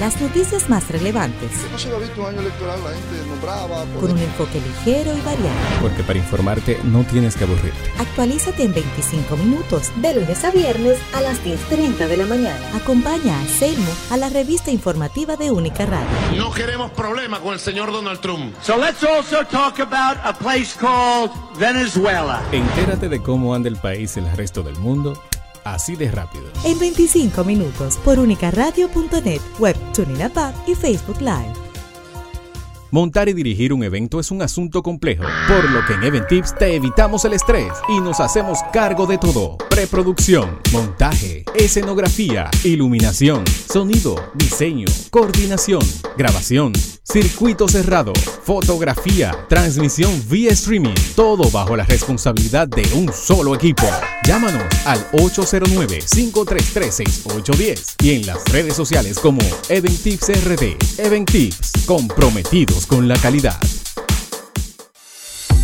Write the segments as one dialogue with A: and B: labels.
A: las noticias más relevantes.
B: No se había visto un año electoral, la gente nombraba.
A: Con un enfoque ligero y variado.
C: Porque para informarte no tienes que aburrirte.
A: Actualízate en 25 minutos,
D: de lunes a viernes a las 10.30 de la mañana.
A: Acompaña a Selmo a la revista informativa de Única Radio.
E: No queremos problema con el señor Donald Trump.
F: So let's also talk about a place called Venezuela.
C: Entérate de cómo anda el país y el resto del mundo así de rápido.
A: En 25 minutos por unicaradio.net, web Tuning y Facebook Live.
C: Montar y dirigir un evento es un asunto complejo, por lo que en Eventips te evitamos el estrés y nos hacemos cargo de todo. Preproducción, montaje, escenografía, iluminación, sonido, diseño, coordinación, grabación, circuito cerrado, fotografía, transmisión vía streaming, todo bajo la responsabilidad de un solo equipo. Llámanos al 809-533-6810 y en las redes sociales como Eventips RD. Eventips, comprometidos con la calidad.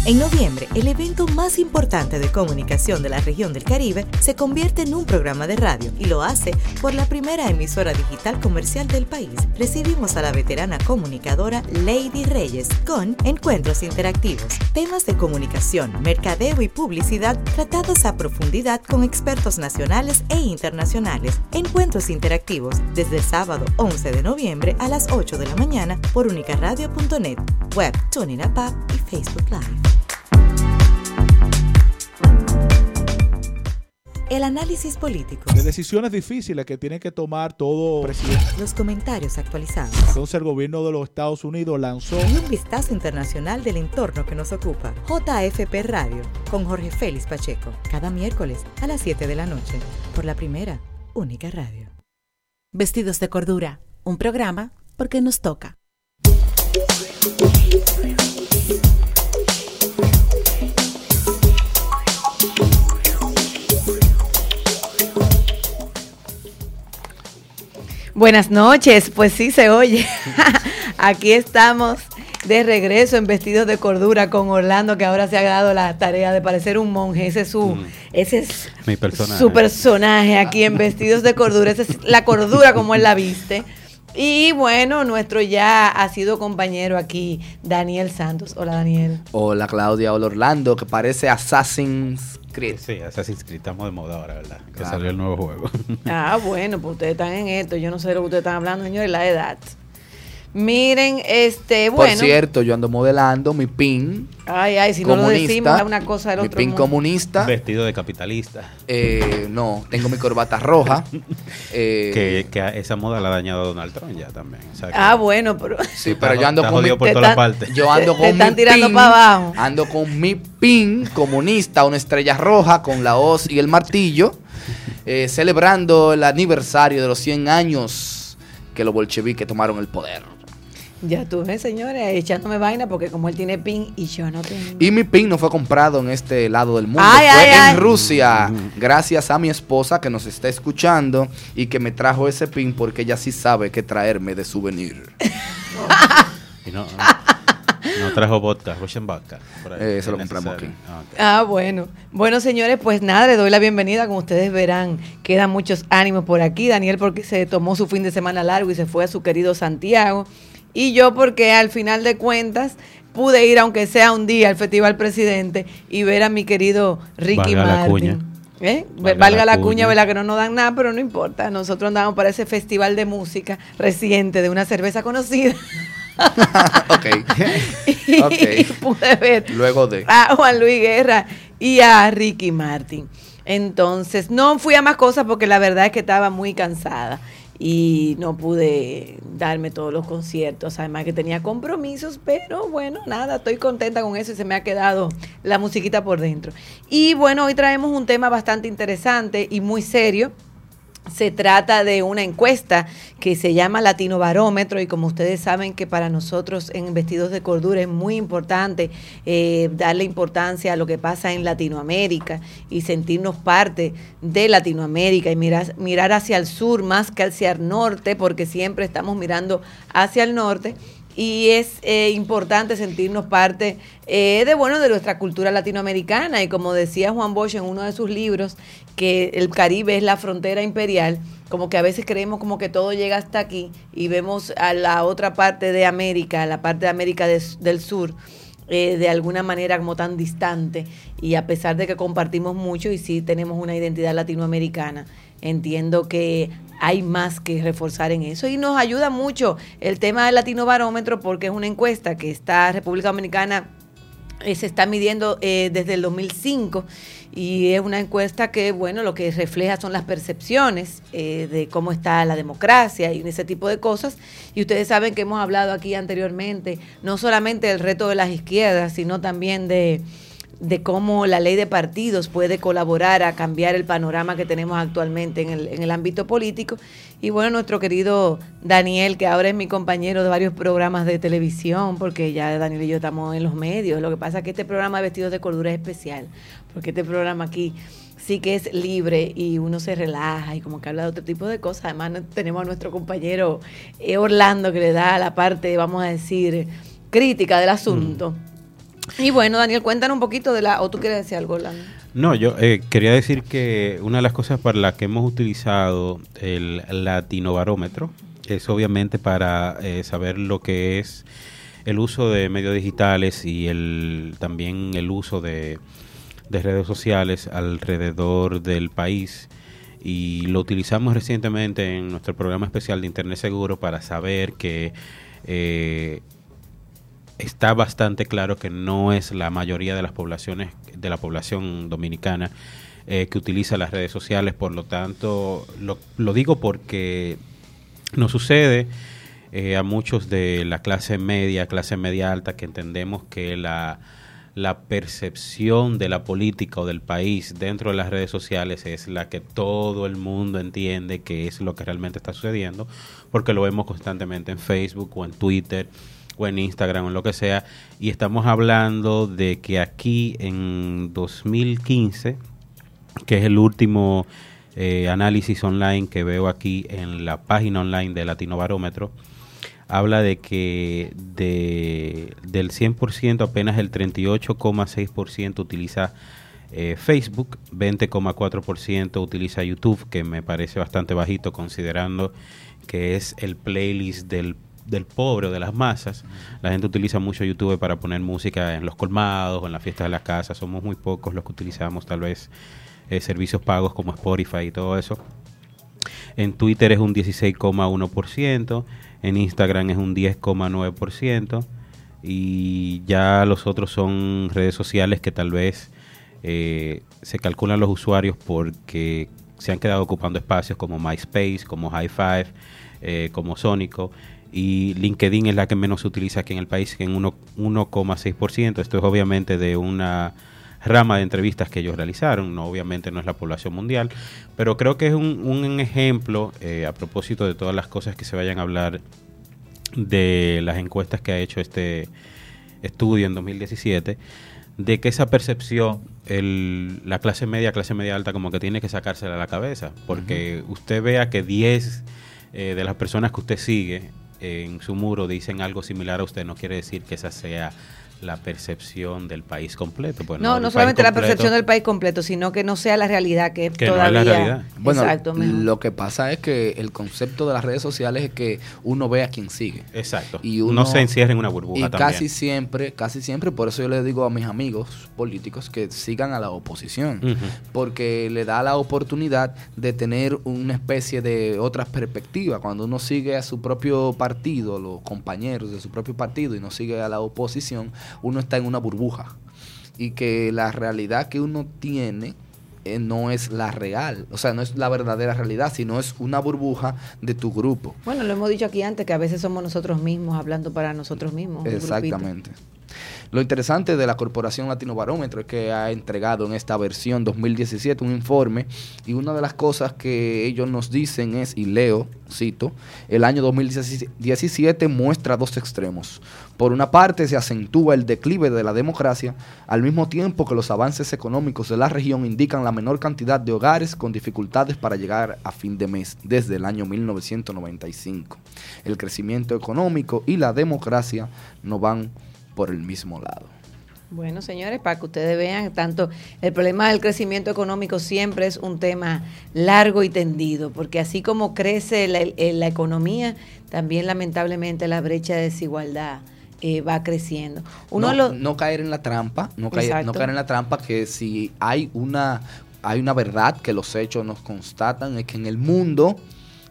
A: En noviembre, el evento más importante de comunicación de la región del Caribe se convierte en un programa de radio y lo hace por la primera emisora digital comercial del país. Recibimos a la veterana comunicadora Lady Reyes con encuentros interactivos, temas de comunicación, mercadeo y publicidad tratados a profundidad con expertos nacionales e internacionales. Encuentros interactivos desde el sábado 11 de noviembre a las 8 de la mañana por unicaradio.net, web, tuning app y Facebook Live. El análisis político.
G: De decisiones difíciles que tiene que tomar todo presidente.
A: Los comentarios actualizados.
G: Entonces el gobierno de los Estados Unidos lanzó...
A: Y un vistazo internacional del entorno que nos ocupa. JFP Radio, con Jorge Félix Pacheco. Cada miércoles a las 7 de la noche. Por la primera, única radio. Vestidos de Cordura. Un programa porque nos toca. Buenas noches, pues sí se oye. Aquí estamos de regreso en vestidos de cordura con Orlando, que ahora se ha dado la tarea de parecer un monje. Ese es su, mm. ese es
C: Mi personaje.
A: su personaje aquí en vestidos de cordura. Esa es la cordura como él la viste. Y bueno, nuestro ya ha sido compañero aquí, Daniel Santos. Hola, Daniel.
H: Hola, Claudia. Hola, Orlando, que parece Assassin's Creed.
C: Sí, Assassin's Creed. Estamos de moda ahora, ¿verdad? Que salió el nuevo juego.
A: Ah, bueno, pues ustedes están en esto. Yo no sé de lo que ustedes están hablando, señores, la edad. Miren, este, bueno.
H: Por cierto, yo ando modelando mi pin.
A: Ay, ay, si no lo decimos, es una cosa del
H: mi
A: otro
H: pin
A: mundo.
H: comunista.
C: Vestido de capitalista.
H: Eh, no, tengo mi corbata roja. eh,
C: Que, que esa moda la ha dañado Donald Trump ya también. O sea
A: Ah, bueno, pero.
H: sí, pero yo ando con mi,
C: por
A: te
C: todas
A: están-
C: partes.
H: yo ando
A: Te
H: con
A: están
H: mi
A: tirando
H: pin,
A: pa' abajo.
H: Ando con mi pin comunista, una estrella roja con la hoz y el martillo, eh, celebrando el aniversario de los 100 años que los bolcheviques tomaron el poder.
A: Ya tú ves, señores, echándome vaina porque como él tiene pin y yo no tengo.
H: Y mi pin no fue comprado en este lado del mundo,
A: Ay,
H: fue
A: ay,
H: en
A: ay.
H: Rusia, gracias a mi esposa que nos está escuchando y que me trajo ese pin porque ella sí sabe qué traerme de souvenir.
C: Y no, no, no trajo vodka, Russian vodka.
H: Eh, eso lo compramos
C: necesario. Ah.
A: Ah, bueno. Bueno, señores, pues nada, le doy la bienvenida. Como ustedes verán, quedan muchos ánimos por aquí. Daniel porque se tomó su fin de semana largo y se fue a su querido Santiago. Y yo porque al final de cuentas pude ir, aunque sea un día, al Festival Presidente y ver a mi querido Ricky
C: Valga la
A: Martin.
C: cuña.
A: ¿Eh?
C: Valga
A: Valga,
C: la
A: la cuña,
C: cuña.
A: ¿verdad? Que no nos dan nada, pero no importa. Nosotros andamos para ese festival de música reciente de una cerveza conocida.
H: ok.
A: y pude ver
H: Luego de...
A: a Juan Luis Guerra y a Ricky Martin. Entonces, no fui a más cosas porque la verdad es que estaba muy cansada y no pude darme todos los conciertos, además que tenía compromisos, pero bueno, nada, estoy contenta con eso y se me ha quedado la musiquita por dentro. Y bueno, hoy traemos un tema bastante interesante y muy serio. Se trata de una encuesta que se llama Latino Barómetro y como ustedes saben que para nosotros en Vestidos de Cordura es muy importante eh, darle importancia a lo que pasa en Latinoamérica y sentirnos parte de Latinoamérica y mirar, mirar hacia el sur más que hacia el norte porque siempre estamos mirando hacia el norte y es eh, importante sentirnos parte eh, de bueno de nuestra cultura latinoamericana. Y como decía Juan Bosch en uno de sus libros que el Caribe es la frontera imperial como que a veces creemos como que todo llega hasta aquí y vemos a la otra parte de América la parte de América del Sur eh, de alguna manera como tan distante. Y a pesar de que compartimos mucho y sí tenemos una identidad latinoamericana, entiendo que hay más que reforzar en eso y nos ayuda mucho el tema del Latino Barómetro porque es una encuesta que está República Dominicana eh, se está midiendo eh, desde el 2005 y es una encuesta que, bueno, lo que refleja son las percepciones eh, de cómo está la democracia y ese tipo de cosas. Y ustedes saben que hemos hablado aquí anteriormente, no solamente del reto de las izquierdas, sino también de, de cómo la ley de partidos puede colaborar a cambiar el panorama que tenemos actualmente en el, en el ámbito político. Y bueno, nuestro querido Daniel, que ahora es mi compañero de varios programas de televisión, porque ya Daniel y yo estamos en los medios. Lo que pasa es que este programa de Vestidos de Cordura es especial, porque este programa aquí sí que es libre y uno se relaja y como que habla de otro tipo de cosas. Además tenemos a nuestro compañero eh, Orlando que le da la parte, vamos a decir, crítica del asunto. Y bueno, Daniel, cuéntanos un poquito de la... ¿O tú quieres decir algo, Orlando?
I: No, yo eh, quería decir que una de las cosas para las que hemos utilizado el latinobarómetro es obviamente para eh, saber lo que es el uso de medios digitales y el también el uso de, de redes sociales alrededor del país y lo utilizamos recientemente en nuestro programa especial de Internet Seguro para saber que eh, está bastante claro que no es la mayoría de las poblaciones de la población dominicana eh, que utiliza las redes sociales. Por lo tanto lo, digo porque nos sucede eh, a muchos de la clase media clase media alta que entendemos que la la percepción de la política o del país dentro de las redes sociales es la que todo el mundo entiende que es lo que realmente está sucediendo, porque lo vemos constantemente en Facebook o en Twitter o en Instagram o lo que sea, y estamos hablando de que aquí en 2015, que es el último eh, análisis online que veo aquí en la página online de Latino Barómetro, habla de que de, del 100% apenas el 38,6% utiliza eh, Facebook, 20,4% utiliza YouTube, que me parece bastante bajito considerando que es el playlist del, del pobre o de las masas. La gente utiliza mucho YouTube para poner música en los colmados o en las fiestas de las casas. Somos muy pocos los que utilizamos tal vez eh, servicios pagos como Spotify y todo eso. En Twitter es un 16,1%, en Instagram es un 10,9% y ya los otros son redes sociales que tal vez eh, se calculan los usuarios porque se han quedado ocupando espacios como MySpace, como High Five, eh, como Sónico y LinkedIn es la que menos se utiliza aquí en el país, en uno- 1,6%. Esto es obviamente de una rama de entrevistas que ellos realizaron, no obviamente no es la población mundial, pero creo que es un, un ejemplo eh, a propósito de todas las cosas que se vayan a hablar de las encuestas que ha hecho este estudio en 2017, de que esa percepción, el- la clase media, clase media alta, como que tiene que sacársela a la cabeza, porque usted vea que 10 eh, de las personas que usted sigue en su muro dicen algo similar a usted, no quiere decir que esa sea la percepción del país completo. Pues
A: no, no solamente la percepción del país completo, sino que no sea la realidad que,
I: Que no es
A: todavía.
I: la realidad.
H: Bueno,
A: Exacto,
H: lo que pasa es que el concepto de las redes sociales es que uno ve a quien sigue.
I: Exacto.
H: Y uno,
I: no se encierra en una burbuja
H: Y
I: también.
H: casi siempre, casi siempre, por eso yo le digo a mis amigos políticos que sigan a la oposición, porque le da la oportunidad de tener una especie de otra perspectiva. Cuando uno sigue a su propio partido, los compañeros de su propio partido, y no sigue a la oposición, uno está en una burbuja. Y que la realidad que uno tiene eh, no es la real, o sea, no es la verdadera realidad, sino es una burbuja de tu grupo.
A: Bueno, lo hemos dicho aquí antes, que a veces somos nosotros mismos hablando para nosotros mismos.
H: Exactamente. Lo interesante de la Corporación Latino Barómetro es que ha entregado en esta versión 2017 un informe y una de las cosas que ellos nos dicen es, y leo, cito, el año 2017 muestra dos extremos. Por una parte se acentúa el declive de la democracia, al mismo tiempo que los avances económicos de la región indican la menor cantidad de hogares con dificultades para llegar a fin de mes desde el año 1995. El crecimiento económico y la democracia no van por el mismo lado.
A: Bueno, señores, para que ustedes vean, tanto el problema del crecimiento económico siempre es un tema largo y tendido, porque así como crece la, la economía, también lamentablemente la brecha de desigualdad eh, va creciendo.
H: Uno no, no, caer en la trampa, no caer, no caer en la trampa que si hay una, hay una verdad que los hechos nos constatan, es que en el mundo,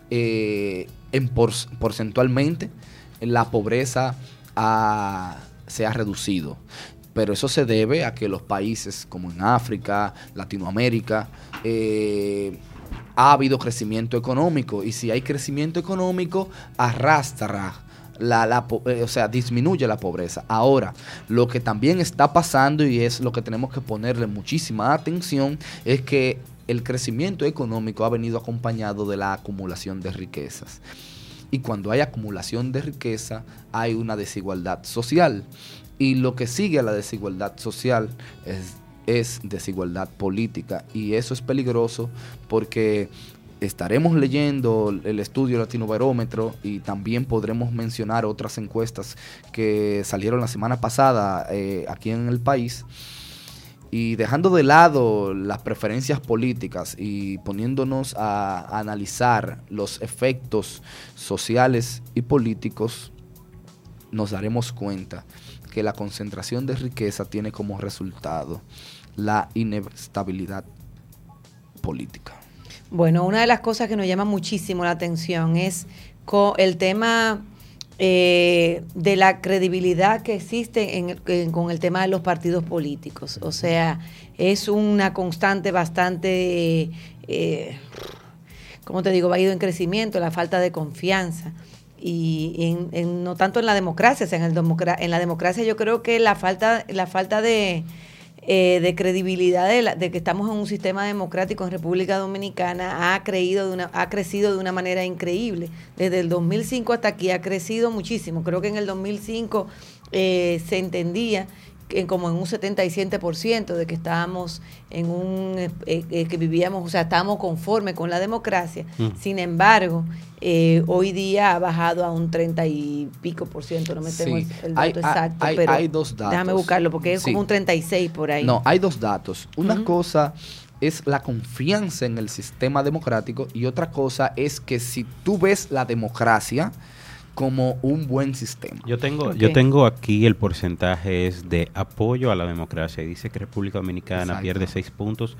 H: eh, en porcentualmente, la pobreza se ha reducido. Pero eso se debe a que los países como en África, Latinoamérica, eh, ha habido crecimiento económico. Y si hay crecimiento económico arrastra la, eh, o sea, disminuye la pobreza. Ahora, lo que también está pasando y es lo que tenemos que ponerle muchísima atención es que el crecimiento económico ha venido acompañado de la acumulación de riquezas. Y cuando hay acumulación de riqueza, hay una desigualdad social. Y lo que sigue a la desigualdad social es, es desigualdad política. Y eso es peligroso porque estaremos leyendo el estudio Latino Barómetro y también podremos mencionar otras encuestas que salieron la semana pasada eh, aquí en el país. Y dejando de lado las preferencias políticas y poniéndonos a, analizar los efectos sociales y políticos, nos daremos cuenta que la concentración de riqueza tiene como resultado la inestabilidad política.
A: Bueno, una de las cosas que nos llama muchísimo la atención es el tema eh, de la credibilidad que existe con el tema de los partidos políticos. O sea, es una constante bastante, eh, ¿cómo te digo? Va ido en crecimiento, la falta de confianza. Y no tanto en la democracia, o sea, en, el en la democracia yo creo que la falta, la falta de eh, de credibilidad de, que estamos en un sistema democrático en República Dominicana ha, creído de una, ha crecido de una manera increíble. Desde el 2005 hasta aquí ha crecido muchísimo. Creo que en el 2005 eh, se entendía en como en un 77% de que estábamos en un, eh, eh, que vivíamos, o sea, estábamos conformes con la democracia. Mm. Sin embargo, eh, hoy día ha bajado a un 30 y pico por ciento, no me tengo el, dato exacto,
H: hay,
A: pero
H: hay dos datos.
A: déjame buscarlo porque es como un 36 por ahí.
H: No, hay dos datos. Una cosa es la confianza en el sistema democrático y otra cosa es que si tú ves la democracia, como un buen sistema.
I: Yo tengo, yo tengo aquí el porcentaje es de apoyo a la democracia. Dice que República Dominicana pierde seis puntos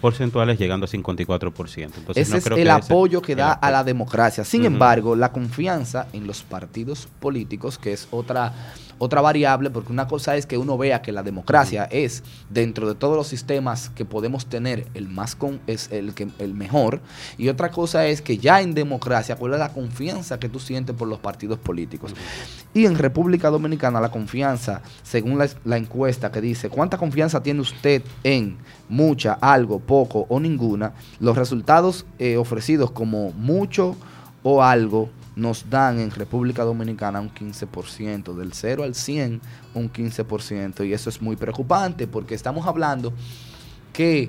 I: porcentuales llegando a 54%. Entonces,
H: ese es el apoyo que da a la democracia. Sin embargo, la confianza en los partidos políticos, que es otra otra variable, porque una cosa es que uno vea que la democracia es, dentro de todos los sistemas que podemos tener, el más con, es el, que, el mejor, y otra cosa es que ya en democracia, cuál es la confianza que tú sientes por los partidos políticos. Y en República Dominicana, la confianza, según la, encuesta que dice, ¿cuánta confianza tiene usted en mucha, algo, poco o ninguna? Los resultados eh, ofrecidos como mucho o algo nos dan en República Dominicana un 15%, del 0 al 100 un 15%, y eso es muy preocupante porque estamos hablando que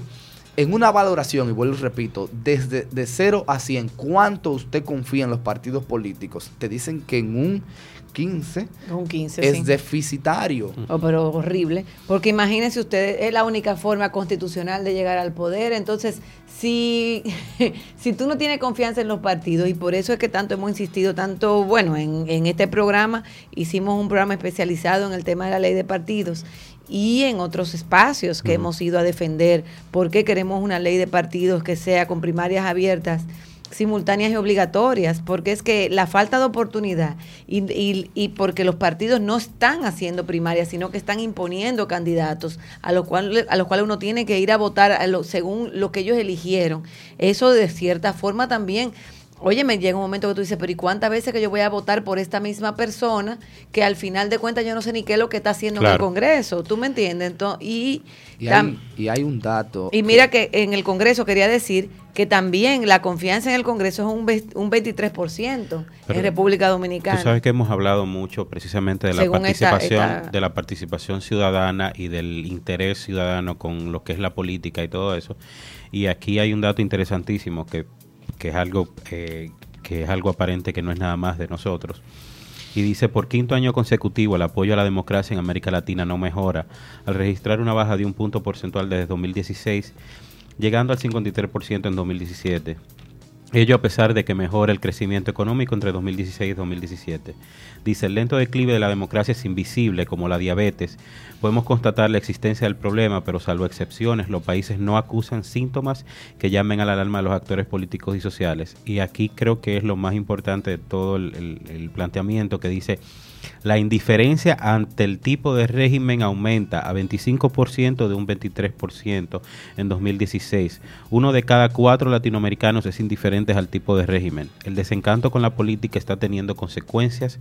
H: en una valoración, y vuelvo y repito, desde de 0 a 100, ¿cuánto usted confía en los partidos políticos? Te dicen que en un 15,
A: un 15
H: es deficitario.
A: Oh, pero horrible, porque imagínense ustedes, es la única forma constitucional de llegar al poder, entonces si, si tú no tienes confianza en los partidos, y por eso es que tanto hemos insistido, tanto, bueno, en, en este programa hicimos un programa especializado en el tema de la ley de partidos y en otros espacios que hemos ido a defender, porque queremos una ley de partidos que sea con primarias abiertas simultáneas y obligatorias, porque es que la falta de oportunidad y, y, porque los partidos no están haciendo primarias, sino que están imponiendo candidatos a los, cual, a los cuales uno tiene que ir a votar a lo, según lo que ellos eligieron. Eso de cierta forma también Oye, me llega un momento que tú dices, pero ¿y cuántas veces que yo voy a votar por esta misma persona que al final de cuentas yo no sé ni qué es lo que está haciendo en el. Congreso? ¿Tú me entiendes? Entonces, y,
H: Y hay, y hay un dato.
A: y mira que en el Congreso quería decir que también la confianza en el Congreso es un, ve- un 23%
I: Pero
A: en República
I: Tú
A: Dominicana.
I: sabes que hemos hablado mucho precisamente de la
A: Según esta-
I: participación,
A: esta-
I: de la participación ciudadana y del interés ciudadano con lo que es la política y todo eso. Y aquí hay un dato interesantísimo que, que es algo eh, que es algo aparente que no es nada más de nosotros. Y dice, por quinto año consecutivo el apoyo a la democracia en América Latina no mejora, al registrar una baja de un punto porcentual desde 2016, llegando al 53% en 2017. Ello a pesar de que mejora el crecimiento económico entre 2016 y 2017. Dice, el lento declive de la democracia es invisible, como la diabetes. Podemos constatar la existencia del problema, pero salvo excepciones, los países no acusan síntomas que llamen a la alarma a los actores políticos y sociales. Y aquí creo que es lo más importante de todo el planteamiento que dice, la indiferencia ante el tipo de régimen aumenta a 25% de un 23% en 2016. Uno de cada cuatro latinoamericanos es indiferente al tipo de régimen. El desencanto con la política está teniendo consecuencias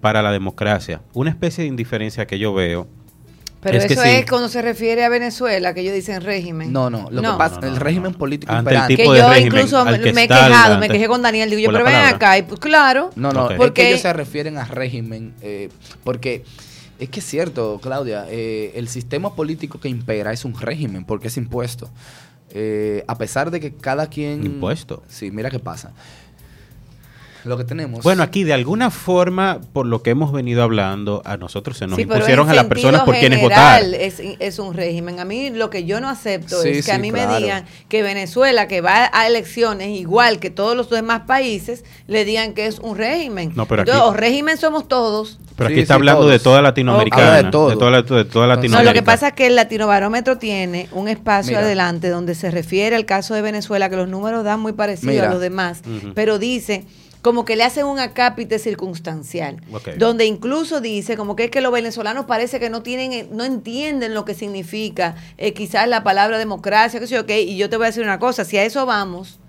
I: para la democracia. Una especie de indiferencia que yo veo
A: Pero
I: es que
A: eso
I: sí.
A: es cuando se refiere a Venezuela, que ellos dicen régimen.
H: No, no, lo
A: No.
H: que pasa,
I: No, no,
H: el régimen político imperante.
A: que
I: tipo de
A: yo
I: régimen
A: incluso
I: al
A: me,
I: que
A: me he quejado, me quejé con Daniel, digo yo, pero ven acá, y pues claro,
H: No, no, es
A: Porque-
H: que ellos se refieren a régimen, eh, porque es que es cierto, Claudia, eh, el sistema político que impera es un régimen, porque es impuesto. Eh, a pesar de que cada quien...
I: Impuesto.
H: Sí, mira qué pasa. Lo que tenemos...
I: Bueno, aquí de alguna forma, por lo que hemos venido hablando, a nosotros se nos
A: Sí,
I: impusieron a las personas por quienes votar.
A: Es, es un régimen. A mí lo que yo no acepto
H: Sí,
A: es que
H: sí,
A: a mí me digan que Venezuela, que va a elecciones igual que todos los demás países, le digan que es un régimen.
I: No, pero aquí-
A: Entonces, o régimen somos todos.
I: Pero aquí
H: Sí,
I: está
H: sí,
I: hablando
H: todos.
I: de toda Latinoamericana.
H: Habla de todo.
I: De toda, de Latinoamérica.
A: No, lo que pasa es que el latinobarómetro tiene un espacio
H: Mira.
A: adelante donde se refiere al caso de Venezuela, que los números dan muy parecidos a los demás, pero dice como que le hacen un acápite circunstancial, donde incluso dice como que es que los venezolanos parece que no tienen, eh, no entienden lo que significa eh, quizás la palabra democracia, que sé yo, ok, y yo te voy a decir una cosa, si a eso vamos,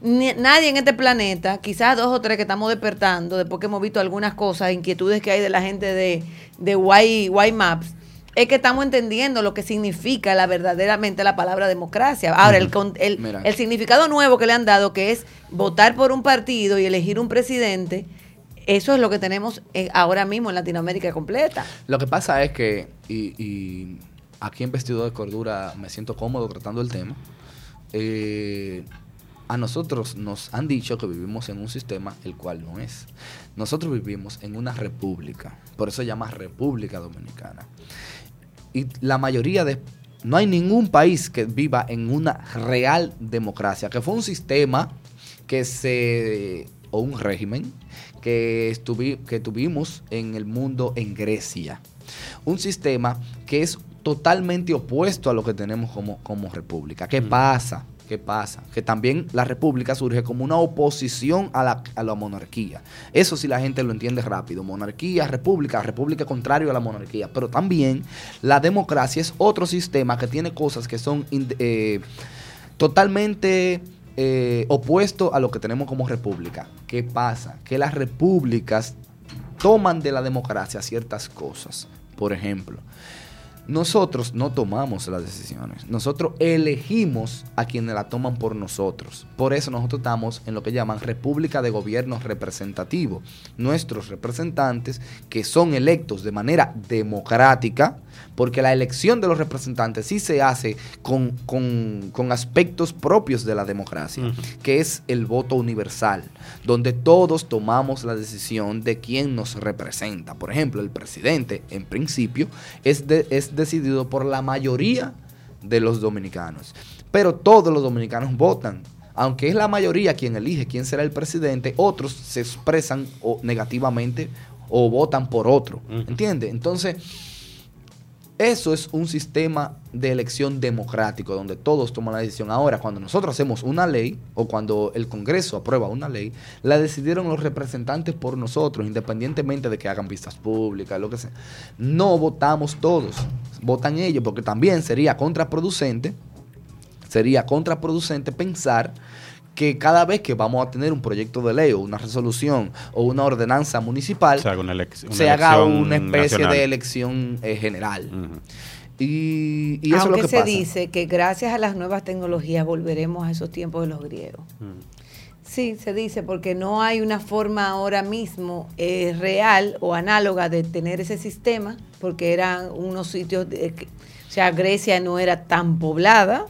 A: ni- nadie en este planeta, quizás dos o tres que estamos despertando, después que hemos visto algunas cosas, inquietudes que hay de la gente de, de Maps, es que estamos entendiendo lo que significa la verdaderamente la palabra democracia. Ahora, el, el, significado nuevo que le han dado, que es votar por un partido y elegir un presidente, eso es lo que tenemos eh, ahora mismo en Latinoamérica completa.
H: Lo que pasa es que, y, y aquí en Vestido de Cordura me siento cómodo tratando el tema, eh, a nosotros nos han dicho que vivimos en un sistema el cual no es. Nosotros vivimos en una república, por eso se llama República Dominicana. Y la mayoría de... No hay ningún país que viva en una real democracia, que fue un sistema que se... o un régimen que, estuvi- que tuvimos en el mundo en Grecia. Un sistema que es totalmente opuesto a lo que tenemos como, como república. ¿Qué pasa? ¿Qué pasa? Que también la república surge como una oposición a la, a la monarquía. Eso sí la gente lo entiende rápido. Monarquía, república, república contrario a la monarquía. Pero también la democracia es otro sistema que tiene cosas que son eh, totalmente eh, opuesto a lo que tenemos como república. ¿Qué pasa? Que las repúblicas toman de la democracia ciertas cosas. Por ejemplo, nosotros no tomamos las decisiones. Nosotros elegimos a quienes la toman por nosotros. Por eso nosotros estamos en lo que llaman República de Gobierno Representativo. Nuestros representantes, que son electos de manera democrática, porque la elección de los representantes sí se hace con, con- con aspectos propios de la democracia, que es el voto universal, donde todos tomamos la decisión de quién nos representa. Por ejemplo, el presidente, en principio, es, de- es decidido por la mayoría de los dominicanos, pero todos los dominicanos votan. Aunque es la mayoría quien elige quién será el presidente, otros se expresan o negativamente o votan por otro. ¿Entiendes? Entonces, eso es un sistema de elección democrático donde todos toman la decisión. Ahora, cuando nosotros hacemos una ley o cuando el Congreso aprueba una ley, la decidieron los representantes por nosotros, independientemente de que hagan vistas públicas, lo que sea. No votamos todos, votan ellos, porque también sería contraproducente, sería contraproducente pensar que cada vez que vamos a tener un proyecto de ley o una resolución o una ordenanza municipal,
I: Se haga una, una
H: se haga una especie
I: nacional.
H: de elección eh, general. Y, y eso
A: Aunque
H: es lo que
A: se
H: pasa.
A: dice que gracias a las nuevas tecnologías volveremos a esos tiempos de los griegos. Sí, se dice, porque no hay una forma ahora mismo eh, real o análoga de tener ese sistema, porque eran unos sitios, de que- o sea, Grecia no era tan poblada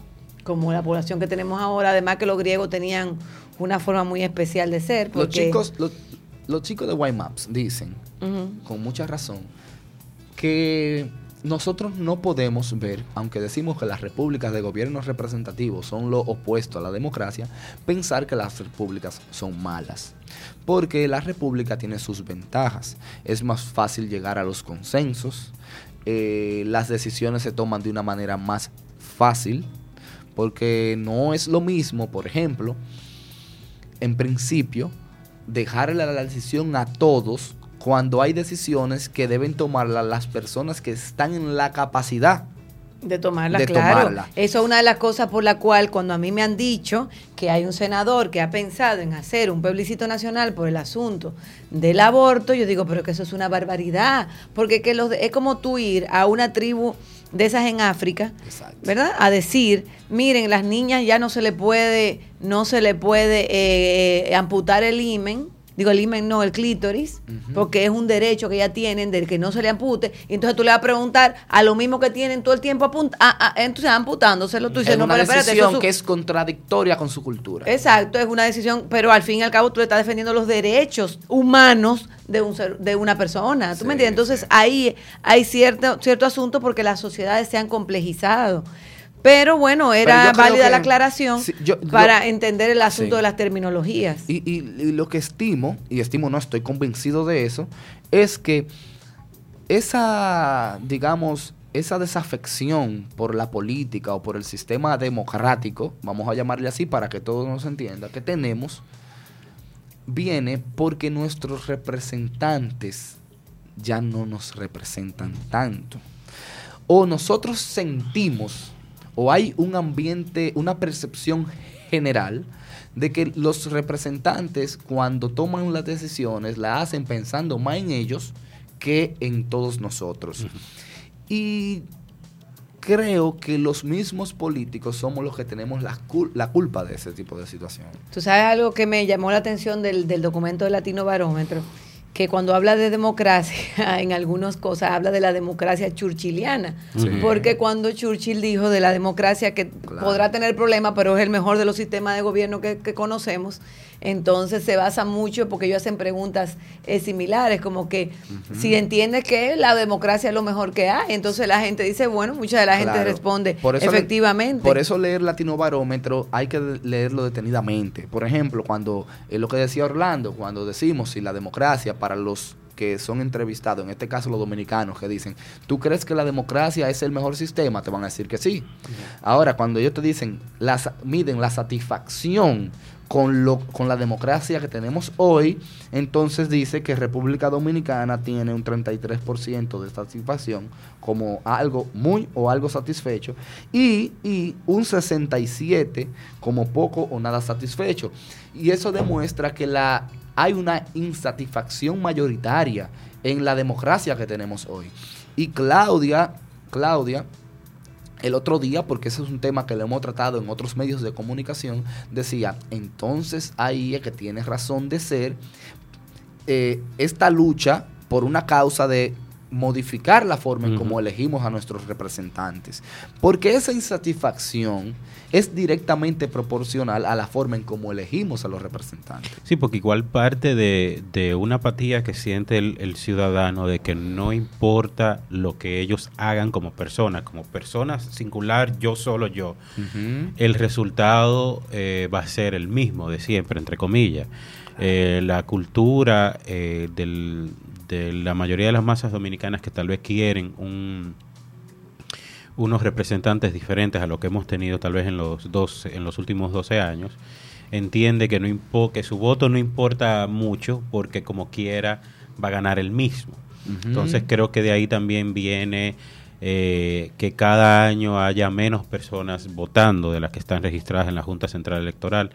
A: como la población que tenemos ahora, además que los griegos tenían una forma muy especial de ser.
H: Los
A: porque-
H: chicos, los, los chicos de White Maps dicen, con mucha razón, que nosotros no podemos ver, aunque decimos que las repúblicas de gobiernos representativos son lo opuesto a la democracia, pensar que las repúblicas son malas. Porque la república tiene sus ventajas. Es más fácil llegar a los consensos. eh, las decisiones se toman de una manera más fácil. Porque no es lo mismo, por ejemplo, en principio, dejarle la decisión a todos cuando hay decisiones que deben tomarlas las personas que están en la capacidad.
A: De tomarla,
H: De
A: claro.
H: tomarla.
A: Eso es una de las cosas por la cual cuando a mí me han dicho que hay un senador que ha pensado en hacer un plebiscito nacional por el asunto del aborto, yo digo, pero que eso es una barbaridad, porque que los de- es como tú ir a una tribu de esas en África,
H: Exacto.
A: ¿verdad? A decir, miren, las niñas ya no se le puede, no se le puede eh, eh, amputar el himen, digo el himen no, el clítoris, porque es un derecho que ya tienen del que no se le ampute, y entonces tú le vas a preguntar a lo mismo que tienen todo el tiempo apunt a- a- entonces amputándoselo, tú dices,
H: es
A: no,
H: una
A: pero espérate, eso
H: decisión
A: es su-
H: que es contradictoria con su cultura.
A: Exacto, es una decisión, pero al fin y al cabo tú le estás defendiendo los derechos humanos de un ser- de una persona. ¿Tú
H: Sí,
A: me entiendes? Entonces
H: sí.
A: ahí hay cierto, cierto asunto porque las sociedades se han complejizado. Pero bueno, era válida
H: que-
A: la aclaración
H: sí, yo-
A: para entender el asunto
H: Sí.
A: de las terminologías.
H: Y, y- y lo que estimo, y estimo no estoy convencido de eso, es que esa, digamos, esa desafección por la política o por el sistema democrático, vamos a llamarle así para que todos nos entienda, que tenemos, viene porque nuestros representantes ya no nos representan tanto. O nosotros sentimos, o hay un ambiente, una percepción general de que los representantes cuando toman las decisiones la hacen pensando más en ellos que en todos nosotros. Y creo que los mismos políticos somos los que tenemos la, cul- la culpa de ese tipo de situación.
A: Tú sabes algo que me llamó la atención del, del documento del Latino Barómetro, que cuando habla de democracia, en algunas cosas habla de la democracia churchiliana,
H: Sí.
A: porque cuando Churchill dijo de la democracia que
H: Claro.
A: podrá tener problemas, pero es el mejor de los sistemas de gobierno que, que conocemos, entonces se basa mucho porque ellos hacen preguntas eh, similares, como que si entiendes que la democracia es lo mejor que hay, entonces la gente dice, bueno, mucha de la gente
H: Claro.
A: responde
H: Por eso le-
A: efectivamente.
H: por eso leer Latino Barómetro hay que leerlo detenidamente. Por ejemplo, cuando es lo que decía Orlando, cuando decimos si la democracia para los que son entrevistados, en este caso los dominicanos, que dicen, ¿tú crees que la democracia es el mejor sistema? Te van a decir que sí. Ahora, cuando ellos te dicen, la miden la satisfacción con, lo, con la democracia que tenemos hoy, entonces dice que República Dominicana tiene un 33% de satisfacción como algo muy o algo satisfecho y, y un 67% como poco o nada satisfecho. Y eso demuestra que la, hay una insatisfacción mayoritaria en la democracia que tenemos hoy. Y Claudia, Claudia, el otro día, porque ese es un tema que lo hemos tratado en otros medios de comunicación, decía, entonces ahí es que tiene razón de ser eh, esta lucha por una causa de modificar la forma en
I: Ujú.
H: cómo elegimos a nuestros representantes. Porque esa insatisfacción es directamente proporcional a la forma en cómo elegimos a los representantes.
I: Sí, porque igual parte de, de una apatía que siente el, el ciudadano de que no importa lo que ellos hagan como personas, como personas singular, yo solo yo, el resultado eh, va a ser el mismo de siempre, entre comillas. Eh, la cultura eh, del- de la mayoría de las masas dominicanas que tal vez quieren un, unos representantes diferentes a lo que hemos tenido tal vez en los, dos, en los últimos 12 años, entiende que, no que su voto no importa mucho porque como quiera va a ganar el mismo. Entonces creo que de ahí también viene eh, que cada año haya menos personas votando de las que están registradas en la Junta Central Electoral.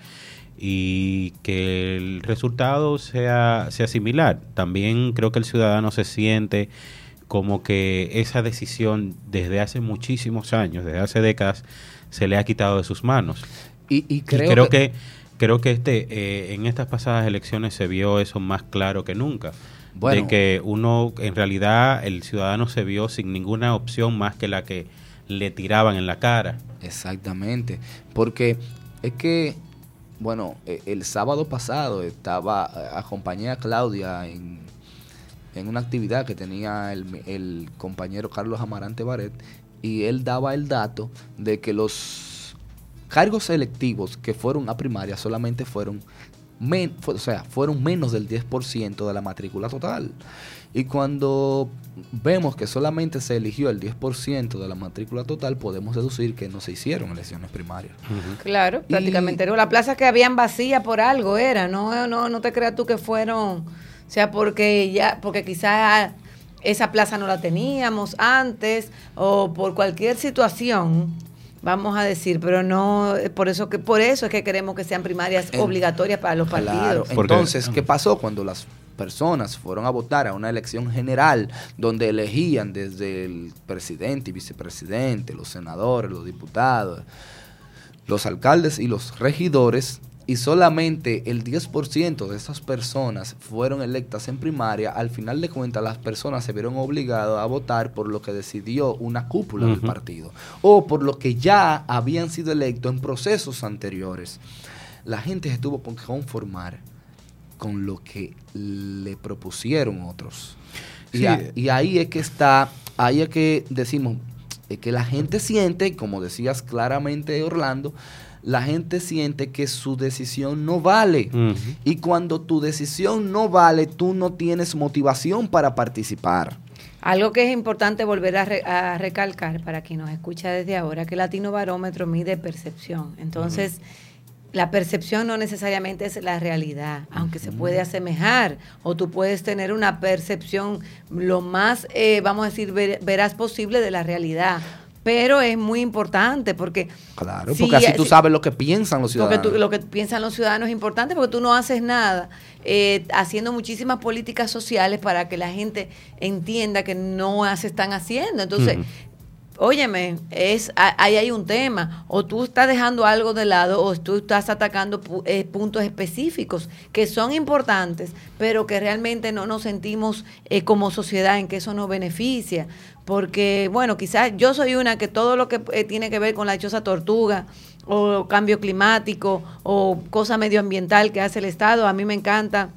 I: Y que el resultado sea, sea similar. También creo que el ciudadano se siente como que esa decisión desde hace muchísimos años, desde hace décadas, se le ha quitado de sus manos.
H: Y, y
I: Y
H: creo,
I: creo,
H: que,
I: que, creo que este eh, en estas pasadas elecciones se vio eso más claro que nunca.
H: Bueno.
I: de que uno, en realidad, el ciudadano se vio sin ninguna opción más que la que le tiraban en la cara.
H: Exactamente, porque es que, bueno, eh, el sábado pasado estaba, eh, acompañé a Claudia en, en una actividad que tenía el, compañero Carlos Amarante Baret y él daba el dato de que los cargos selectivos que fueron a primaria solamente fueron, men- o sea, fueron menos del 10% de la matrícula total. Y cuando vemos que solamente se eligió el 10% de la matrícula total, podemos deducir que no se hicieron elecciones primarias.
A: Claro, prácticamente. no. La plaza que habían vacía por algo era, no, no, no te creas tú que fueron, o sea, porque ya, porque quizás esa plaza no la teníamos antes o por cualquier situación, vamos a decir, pero no, por eso que, por eso es que queremos que sean primarias
H: En-
A: obligatorias para los
H: Claro.
A: partidos.
H: Entonces, ¿qué pasó cuando las personas fueron a votar a una elección general donde elegían desde el presidente y vicepresidente, los senadores, los diputados, los alcaldes y los regidores? Y solamente el 10% de esas personas fueron electas en primaria. Al final de cuentas, las personas se vieron obligadas a votar por lo que decidió una cúpula del partido o por lo que ya habían sido electos en procesos anteriores. La gente se tuvo que conformar con lo que le propusieron otros. Y,
I: Sí.
H: a- y ahí es que está, ahí es que decimos, es que la gente siente, como decías claramente Orlando, la gente siente que su decisión no vale. Y cuando tu decisión no vale, tú no tienes motivación para participar.
A: Algo que es importante volver a, re- a recalcar para quien nos escucha desde ahora, que el Latino Barómetro mide percepción. Entonces, la percepción no necesariamente es la realidad, aunque se puede asemejar o tú puedes tener una percepción lo más, eh, vamos a decir, ver- veraz posible de la realidad. Pero es muy importante porque...
H: Claro,
A: si-
H: porque así tú sabes lo que piensan los ciudadanos.
A: tú- lo que piensan los ciudadanos es importante porque tú no haces nada eh, haciendo muchísimas políticas sociales para que la gente entienda que no se están haciendo. Entonces. Óyeme, es, ahí hay un tema. O tú estás dejando algo de lado o tú estás atacando eh, puntos específicos que son importantes, pero que realmente no nos sentimos eh, como sociedad en que eso nos beneficia. Porque, bueno, quizás yo soy una que todo lo que eh, tiene que ver con la dichosa tortuga o cambio climático o cosa medioambiental que hace el Estado, a mí me encanta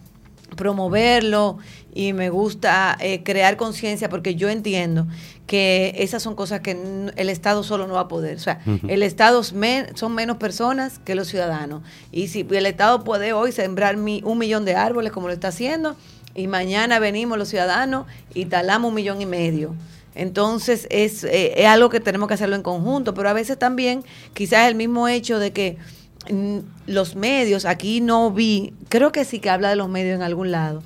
A: promoverlo y me gusta eh, crear conciencia porque yo entiendo que esas son cosas que el Estado solo no va a poder. O sea, el Estado men- son menos personas que los ciudadanos. Y si el Estado puede hoy sembrar mi- un millón de árboles como lo está haciendo, y mañana venimos los ciudadanos y talamos un millón y medio. Entonces es, eh, es algo que tenemos que hacerlo en conjunto, pero a veces también quizás el mismo hecho de que mm, los medios, aquí no vi, creo que sí que habla de los medios en algún lado,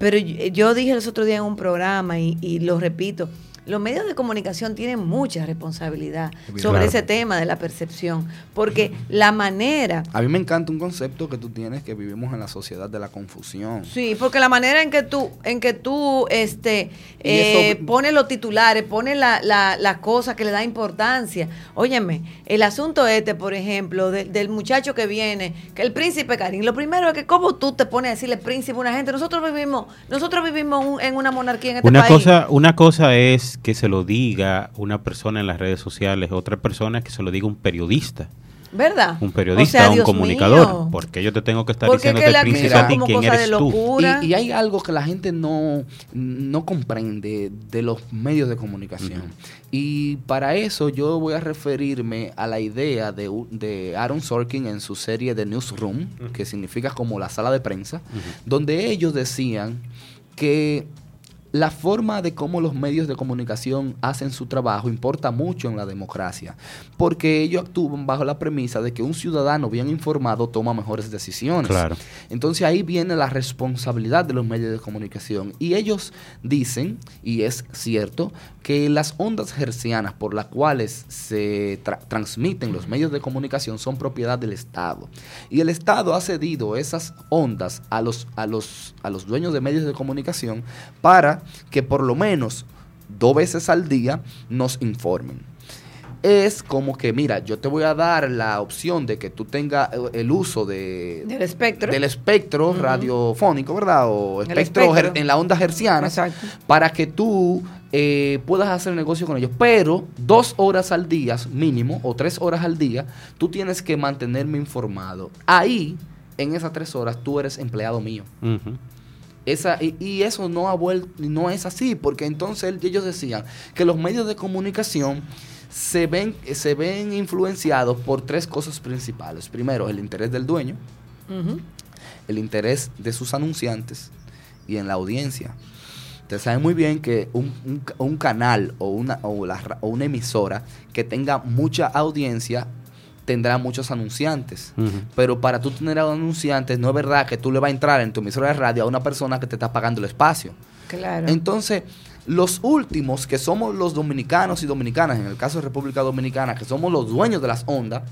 A: pero yo, dije los otros días en un programa y, y lo repito, los medios de comunicación tienen mucha responsabilidad sobre
I: Claro.
A: ese tema de la percepción, porque la manera
H: A mí me encanta un concepto que tú tienes que vivimos en la sociedad de la confusión.
A: Sí, porque la manera en que tú, en que tú este, eh,
H: eso-
A: pones los titulares, pones la, la, la cosa que le da importancia. Óyeme, el asunto este, por ejemplo, de- del muchacho que viene, que el príncipe Karim, lo primero es que cómo tú te pones a decirle príncipe a una gente. Nosotros vivimos, nosotros vivimos un- en una monarquía en este
I: Una
A: país.
I: cosa, una cosa es que se lo diga una persona en las redes sociales, otra persona es que se lo diga un periodista.
A: ¿Verdad?
I: Un periodista,
A: O sea,
I: un
A: Dios
I: comunicador.
A: mío.
I: Porque yo te tengo que estar diciendo
A: que
I: el
A: la
I: príncipe a ti quién eres tú.
H: Y, y hay algo que la gente no, no comprende de los medios de comunicación. Y para eso yo voy a referirme a la idea de, de Aaron Sorkin en su serie de Newsroom, que significa como la sala de prensa, donde ellos decían que la forma de cómo los medios de comunicación hacen su trabajo importa mucho en la democracia, porque ellos actúan bajo la premisa de que un ciudadano bien informado toma mejores decisiones.
I: Claro.
H: Entonces ahí viene la responsabilidad de los medios de comunicación. Y ellos dicen, y es cierto, que las ondas hercianas por las cuales se tra- transmiten los medios de comunicación son propiedad del Estado. Y el Estado ha cedido esas ondas a los, a los, a los dueños de medios de comunicación para que por lo menos dos veces al día nos informen es como que, mira, yo te voy a dar la opción de que tú tengas eh, el uso de,
A: Del espectro.
H: del espectro radiofónico, ¿verdad? O
A: El
H: espectro, en la onda herciana,
A: Exacto.
H: para que tú eh, puedas hacer negocio con ellos. Pero dos horas al día mínimo, o tres horas al día, tú tienes que mantenerme informado. Ahí, en esas tres horas, tú eres empleado mío.
I: Ujú.
H: Esa, y, y eso no ha vuelto, no es así, porque entonces ellos decían que los medios de comunicación se ven, se ven influenciados por tres cosas principales. Primero, el interés del dueño, el interés de sus anunciantes y en la audiencia. Ustedes saben muy bien que un, un ca- un canal o una, o, la ra- o una emisora que tenga mucha audiencia tendrá muchos anunciantes. Pero para tú tener anunciantes, no es verdad que tú le vas a entrar en tu emisora de radio a una persona que te está pagando el espacio.
A: Claro.
H: Entonces, los últimos, que somos los dominicanos y dominicanas, en el caso de República Dominicana, que somos los dueños de las ondas,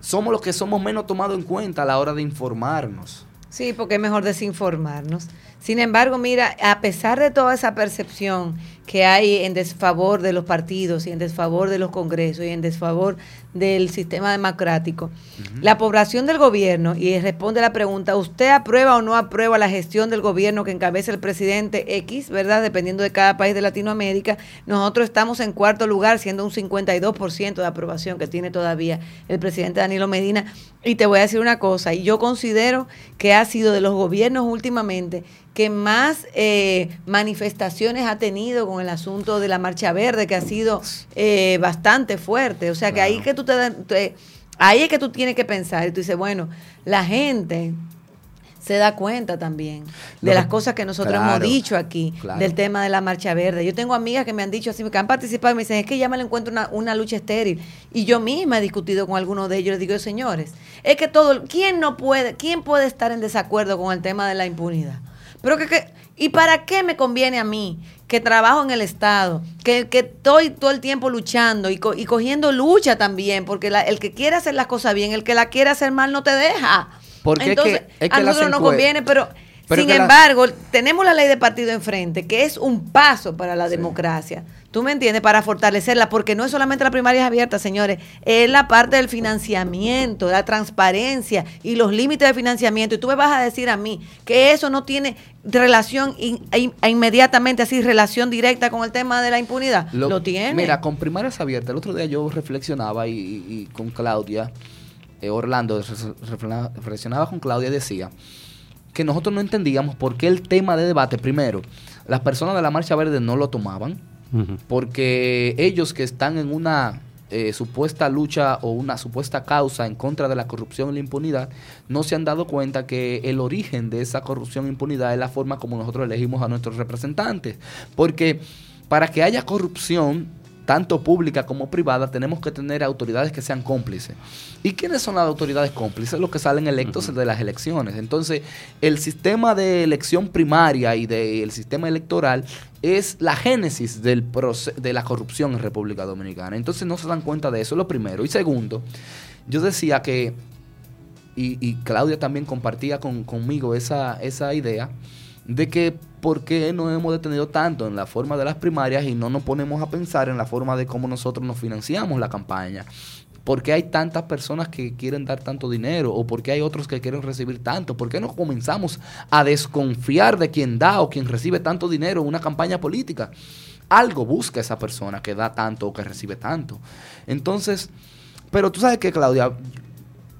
H: somos los que somos menos tomados en cuenta a la hora de informarnos.
A: Sí, porque es mejor desinformarnos. Sin embargo, mira, a pesar de toda esa percepción que hay en desfavor de los partidos y en desfavor de los congresos y en desfavor del sistema democrático, la población del gobierno, y responde la pregunta, ¿usted aprueba o no aprueba la gestión del gobierno que encabeza el presidente X, verdad? Dependiendo de cada país de Latinoamérica, nosotros estamos en cuarto lugar, siendo un 52% de aprobación que tiene todavía el presidente Danilo Medina. Y te voy a decir una cosa, y yo considero que ha sido de los gobiernos últimamente que más eh, manifestaciones ha tenido con el asunto de la marcha verde, que ha sido eh, bastante fuerte. O sea que ahí que tú te, te- ahí es que tú tienes que pensar y tú dices, bueno, la gente se da cuenta también de las cosas que nosotros
H: claro,
A: hemos dicho aquí,
H: claro.
A: del tema de la marcha verde. Yo tengo amigas que me han dicho así, que han participado y me dicen, es que ya me lo encuentro una, una lucha estéril. Y yo misma he discutido con algunos de ellos, les digo, señores, es que todo, ¿quién no puede, quién puede estar en desacuerdo con el tema de la impunidad? Pero que, que- ¿y para qué me conviene a mí que trabajo en el Estado, que, que estoy todo el tiempo luchando y, co- y cogiendo lucha también, porque la- el que quiere hacer las cosas bien, el que la quiere hacer mal no te deja.
H: Porque es
A: Entonces,
H: que- es que
A: a nosotros nos conviene, pero,
H: Pero
A: sin
H: la-
A: embargo, tenemos la ley de partido enfrente, que es un paso para la democracia. ¿Tú me entiendes? Para fortalecerla, porque no es solamente la primaria abierta, señores, es la parte del financiamiento, la transparencia y los límites de financiamiento. Y tú me vas a decir a mí que eso no tiene relación in- in- inmediatamente, así, relación directa con el tema de la impunidad. Lo, tiene.
H: Mira, con primarias abiertas, el otro día yo reflexionaba y, y- y con Claudia, eh, Orlando, refle- refle- reflexionaba con Claudia y decía que nosotros no entendíamos por qué el tema de debate, primero, las personas de la Marcha Verde no lo tomaban, porque ellos que están en una eh, supuesta lucha o una supuesta causa en contra de la corrupción y la impunidad, no se han dado cuenta que el origen de esa corrupción e impunidad es la forma como nosotros elegimos a nuestros representantes. Porque para que haya corrupción, tanto pública como privada, tenemos que tener autoridades que sean cómplices. ¿Y quiénes son las autoridades cómplices? Los que salen electos de las elecciones. Entonces, el sistema de elección primaria y del sistema electoral es la génesis del de la corrupción en República Dominicana. Entonces, no se dan cuenta de eso, lo primero. Y segundo, yo decía que, y, y Claudia también compartía con- conmigo esa, esa idea, de que por qué nos hemos detenido tanto en la forma de las primarias y no nos ponemos a pensar en la forma de cómo nosotros nos financiamos la campaña. ¿Por qué hay tantas personas que quieren dar tanto dinero? ¿O por qué hay otros que quieren recibir tanto? ¿Por qué no comenzamos a desconfiar de quien da o quien recibe tanto dinero en una campaña política? Algo busca esa persona que da tanto o que recibe tanto. Entonces, pero tú sabes que, Claudia,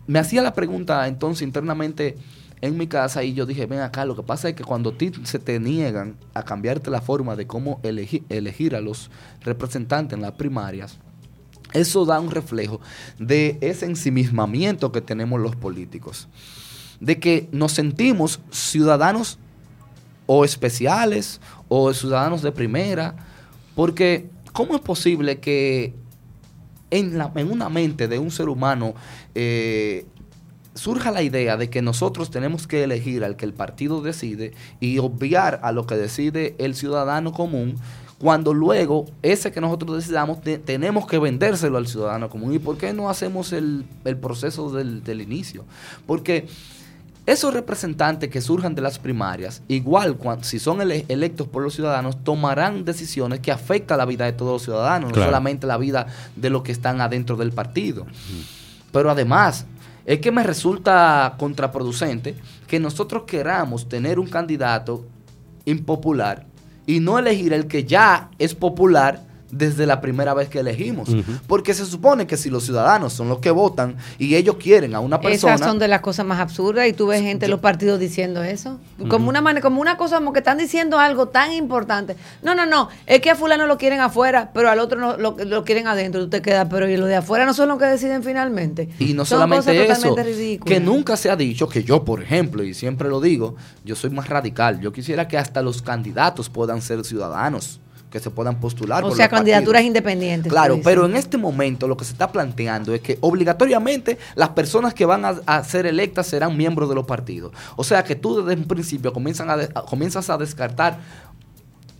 H: me hacía la pregunta entonces internamente en mi casa y yo dije, ven acá, lo que pasa es que cuando ti se te niegan a cambiarte la forma de cómo elegir, elegir a los representantes en las primarias, eso da un reflejo de ese ensimismamiento que tenemos los políticos, de que nos sentimos ciudadanos o especiales o ciudadanos de primera, porque ¿cómo es posible que en, la, en una mente de un ser humano eh, surja la idea de que nosotros tenemos que elegir al que el partido decide y obviar a lo que decide el ciudadano común? Cuando luego ese que nosotros decidamos te- tenemos que vendérselo al ciudadano común. ¿Y por qué no hacemos el, el proceso del, del inicio? Porque esos representantes que surjan de las primarias, igual cuan- si son ele- electos por los ciudadanos, tomarán decisiones que afectan la vida de todos los ciudadanos,
I: Claro.
H: no solamente la vida de los que están adentro del partido. Pero además, es que me resulta contraproducente que nosotros queramos tener un candidato impopular y no elegir el que ya es popular desde la primera vez que elegimos. Porque se supone que si los ciudadanos son los que votan y ellos quieren a una persona...
A: Esas son de las cosas más absurdas y tú ves gente de los partidos diciendo eso. Como una manera, como una cosa como que están diciendo algo tan importante. No, no, no, es que a fulano lo quieren afuera, pero al otro no, lo, lo quieren adentro. Tú te quedas, pero y los de afuera no son los que deciden finalmente.
H: Y no
A: Son
H: solamente
A: cosas
H: eso, que nunca se ha dicho que yo, por ejemplo, y siempre lo digo, yo soy más radical. Yo quisiera que hasta los candidatos puedan ser ciudadanos, que se puedan postular.
A: O
H: por
A: sea,
H: los
A: candidaturas
H: partidos.
A: independientes.
H: Claro,
A: dices.
H: pero en este momento lo que se está planteando es que obligatoriamente las personas que van a, a ser electas serán miembros de los partidos. O sea que tú desde un principio comienzan a de- a- comienzas a descartar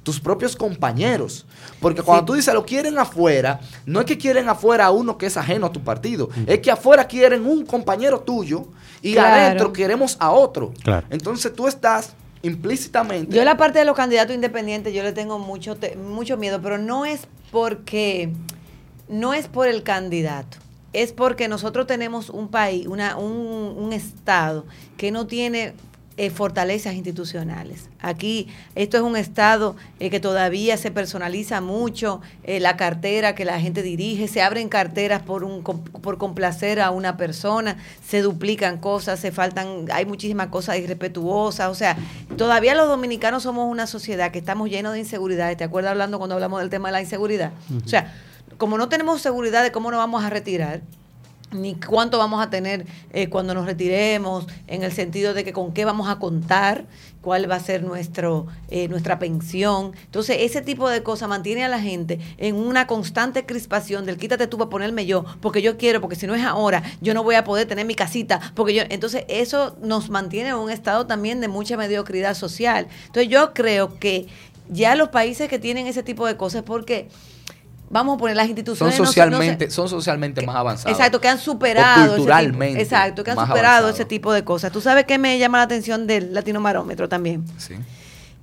H: tus propios compañeros. Porque cuando tú dices lo quieren afuera, no es que quieren afuera a uno que es ajeno a tu partido, es que afuera quieren un compañero tuyo y
A: Claro.
H: adentro queremos a otro.
I: Claro.
H: Entonces tú estás implícitamente...
A: Yo la parte de los candidatos independientes yo le tengo mucho te- mucho miedo, pero no es porque no es por el candidato, es porque nosotros tenemos un país, una, un, un estado que no tiene eh, fortalezas institucionales. Aquí esto es un estado eh, que todavía se personaliza mucho eh, la cartera que la gente dirige, se abren carteras por un por complacer a una persona, se duplican cosas, se faltan, hay muchísimas cosas irrespetuosas, o sea, todavía los dominicanos somos una sociedad que estamos llenos de inseguridades. ¿Te acuerdas hablando cuando hablamos del tema de la inseguridad? O sea, como no tenemos seguridad de cómo nos vamos a retirar, ni cuánto vamos a tener eh, cuando nos retiremos, en el sentido de que con qué vamos a contar, cuál va a ser nuestro eh, nuestra pensión. Entonces, ese tipo de cosas mantiene a la gente en una constante crispación del quítate tú para ponerme yo, porque yo quiero, porque si no es ahora, yo no voy a poder tener mi casita, porque yo, entonces eso nos mantiene en un estado también de mucha mediocridad social. Entonces, yo creo que ya los países que tienen ese tipo de cosas, porque vamos a poner las
H: son
A: instituciones no se- no se-
H: socialmente, son socialmente más avanzados.
A: Exacto, que han
H: O
A: superado. ese tipo-
H: culturalmente
A: exacto, que han superado ese tipo de cosas. Tú sabes que me llama la atención del latinomarómetro también.
H: Sí.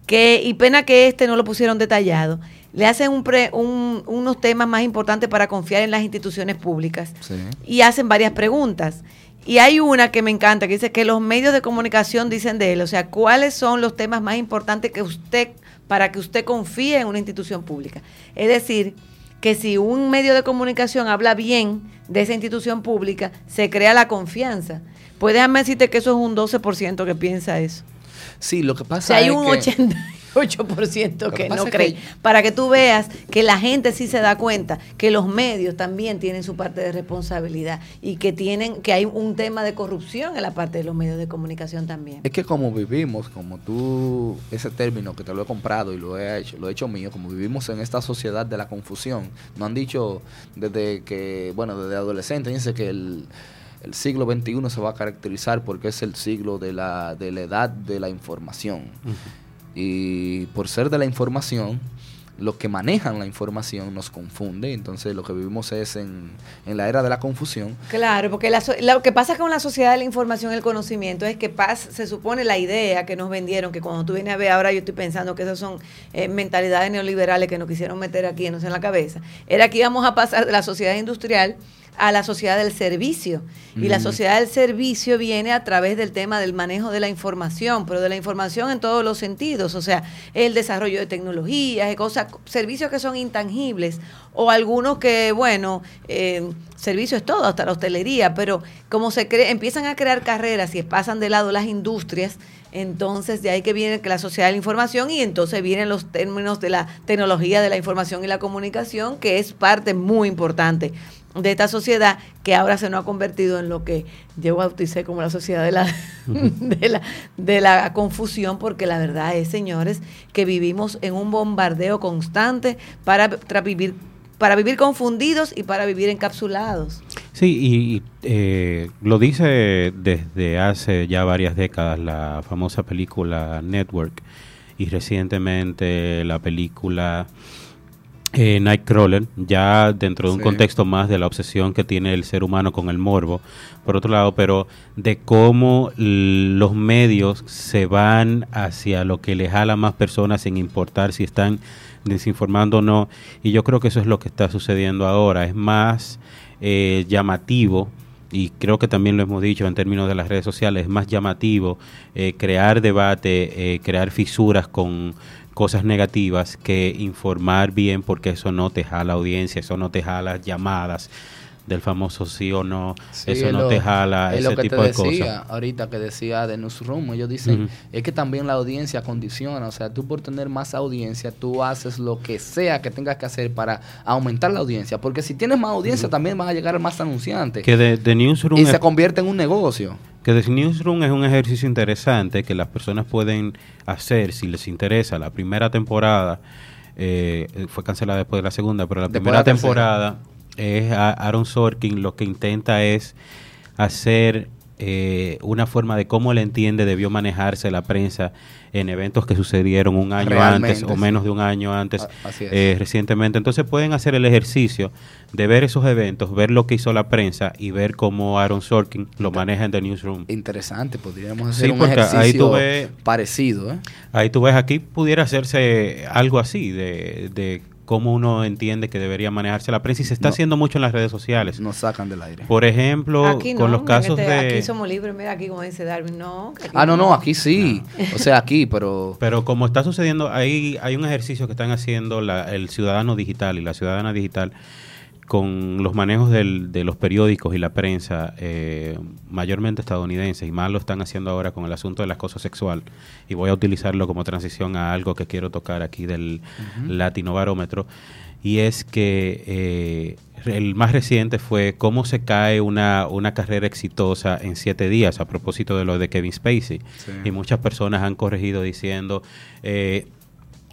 A: Que, y pena que este no lo pusieron detallado. Le hacen un pre- un- unos temas más importantes para confiar en las instituciones públicas.
H: Sí.
A: Y hacen varias preguntas. Y hay una que me encanta, que dice que los medios de comunicación dicen de él. O sea, ¿cuáles son los temas más importantes que usted, para que usted confíe en una institución pública? Es decir, que si un medio de comunicación habla bien de esa institución pública, se crea la confianza. Pues déjame decirte que eso es un 12% que piensa eso.
H: Sí, lo que pasa
A: hay
H: es
A: un
H: que... 98% que
A: no cree. Para que tú veas que la gente sí se da cuenta que los medios también tienen su parte de responsabilidad y que tienen que hay un tema de corrupción en la parte de los medios de comunicación también.
H: Es que como vivimos, como tú ese término que te lo he comprado y lo he hecho, lo he hecho mío, como vivimos en esta sociedad de la confusión. no han dicho desde que, bueno, desde adolescente dice que el siglo XXI se va a caracterizar porque es el siglo de la, de la edad de la información. Y por ser de la información, los que manejan la información nos confunde, entonces lo que vivimos es en, en la era de la confusión.
A: Claro, porque la lo que pasa con la sociedad de la información y el conocimiento es que paz, se supone la idea que nos vendieron, que cuando tú vienes a ver ahora yo estoy pensando que esas son eh, mentalidades neoliberales que nos quisieron meter aquí en la cabeza, era que íbamos a pasar de la sociedad industrial a la sociedad del servicio. Y la sociedad del servicio viene a través del tema del manejo de la información, pero de la información en todos los sentidos, o sea, el desarrollo de tecnologías, de cosas, servicios que son intangibles, o algunos que, bueno, eh, servicio es todo, hasta la hostelería, pero como se cre- empiezan a crear carreras y pasan de lado las industrias, entonces de ahí que viene que la sociedad de la información y entonces vienen los términos de la tecnología de la información y la comunicación, que es parte muy importante de esta sociedad que ahora se nos ha convertido en lo que yo bauticé como la sociedad de la, de la, de la confusión, porque la verdad es, señores, que vivimos en un bombardeo constante para tra- vivir para vivir confundidos y para vivir encapsulados.
I: Sí, y eh, lo dice desde hace ya varias décadas la famosa película Network y recientemente la película eh, Nightcrawler, ya dentro de un
H: Sí.
I: contexto más de la obsesión que tiene el ser humano con el morbo, por otro lado, pero de cómo los medios se van hacia lo que le jala más personas sin importar si están desinformando o no, y yo creo que eso es lo que está sucediendo ahora, es más eh, llamativo y creo que también lo hemos dicho en términos de las redes sociales, es más llamativo eh, crear debate, eh, crear fisuras con cosas negativas que informar bien porque eso no te jala audiencia, eso no te jala llamadas del famoso sí o no,
H: Sí,
I: eso
H: es
I: no
H: lo-
I: te jala
H: es lo
I: ese
H: que
I: tipo
H: te
I: de
H: decía
I: cosas.
H: ahorita que decía de Newsroom ellos dicen es que también la audiencia condiciona o sea tú por tener más audiencia tú haces lo que sea que tengas que hacer para aumentar la audiencia porque si tienes más audiencia también van a llegar más anunciantes
I: Que de, de Newsroom
H: y
I: es-
H: se convierte en un negocio
I: Que The Newsroom es un ejercicio interesante que las personas pueden hacer si les interesa. La primera temporada eh, fue cancelada después de la segunda, pero la
H: Después
I: primera
H: de la
I: temporada es Aaron Sorkin lo que intenta es hacer eh, una forma de cómo él entiende debió manejarse la prensa en eventos que sucedieron un año
H: Realmente,
I: antes o menos de un año antes eh, recientemente. Entonces pueden hacer el ejercicio de ver esos eventos, ver lo que hizo la prensa y ver cómo Aaron Sorkin lo maneja en The Newsroom.
H: interesante podríamos hacer
I: Sí,
H: un
I: ahí
H: ejercicio
I: tú ves-
H: parecido ¿eh?
I: Ahí tú ves, aquí pudiera hacerse algo así, de, de cómo uno entiende que debería manejarse la prensa y se está
H: No.
I: haciendo mucho en las redes sociales.
H: nos sacan del aire
I: Por ejemplo,
A: Aquí
I: con los casos
A: este-
I: de...
A: Aquí somos libres, mira aquí como dice Darwin, no.
H: ah no no aquí sí o sea aquí pero
I: Pero como está sucediendo, hay, hay un ejercicio que están haciendo la- el ciudadano digital y la ciudadana digital con los manejos del- de los periódicos y la prensa, eh, mayormente estadounidenses, y más lo están haciendo ahora con el asunto del acoso sexual. Y voy a utilizarlo como transición a algo que quiero tocar aquí del Latino Barómetro. Y es que eh, el más reciente fue cómo se cae una, una carrera exitosa en siete días, a propósito de lo de Kevin Spacey.
H: Sí.
I: Y muchas personas han corregido diciendo eh,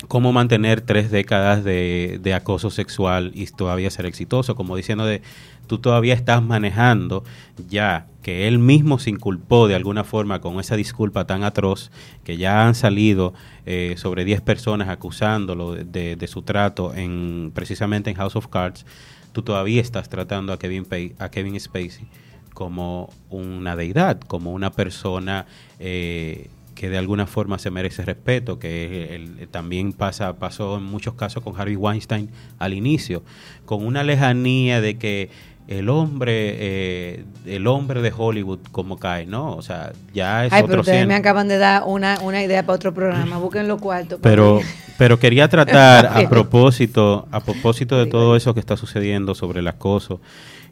I: cómo mantener tres décadas de, acoso sexual y todavía ser exitoso, como diciendo de tú todavía estás manejando ya que él mismo se inculpó de alguna forma con esa disculpa tan atroz que ya han salido eh, sobre 10 personas acusándolo de su trato en precisamente en House of Cards, tú todavía estás tratando a Kevin, Pay- a Kevin Spacey como una deidad, como una persona eh, que de alguna forma se merece respeto, que el- también pasa, pasó en muchos casos con Harvey Weinstein al inicio, con una lejanía de que el hombre, eh, el hombre de Hollywood como cae, ¿no? O sea, ya es
A: Ay, pero ustedes
I: cien.
A: me acaban de dar una, una idea para otro programa. Busquen los cuartos.
I: Pero, pero quería tratar a propósito, a propósito de todo eso que está sucediendo sobre el acoso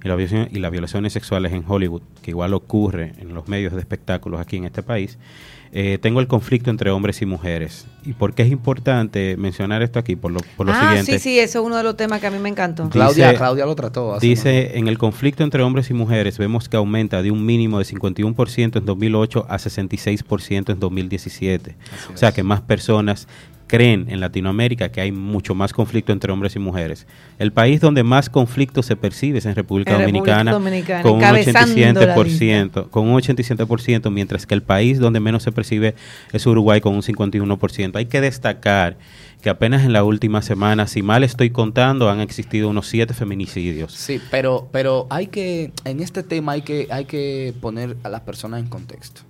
I: y, la violación- y las violaciones sexuales en Hollywood, que igual ocurre en los medios de espectáculos aquí en este país, eh, tengo el conflicto entre hombres y mujeres. ¿Y por qué es importante mencionar esto aquí? Por lo, por lo
A: ah,
I: siguiente.
A: sí, sí, eso es uno de los temas que a mí me encantó.
H: Claudia
I: Dice-
H: Claudia lo trató hace
I: Dice, en el conflicto entre hombres y mujeres vemos que aumenta de un mínimo de 51% en 2008 a 66% en 2017.
H: Así
I: o sea
H: es.
I: que más personas creen en Latinoamérica que hay mucho más conflicto entre hombres y mujeres. El país donde más conflicto se percibe es en República
A: En República
I: Dominicana, con un
A: encabezando la
I: 87%, con un 87%, mientras que el país donde menos se percibe es Uruguay con un 51%. Hay que destacar que apenas en la última semana, si mal estoy contando, han existido unos siete feminicidios.
H: Sí, pero, pero hay que, en este tema hay que, hay que poner a las personas en contexto.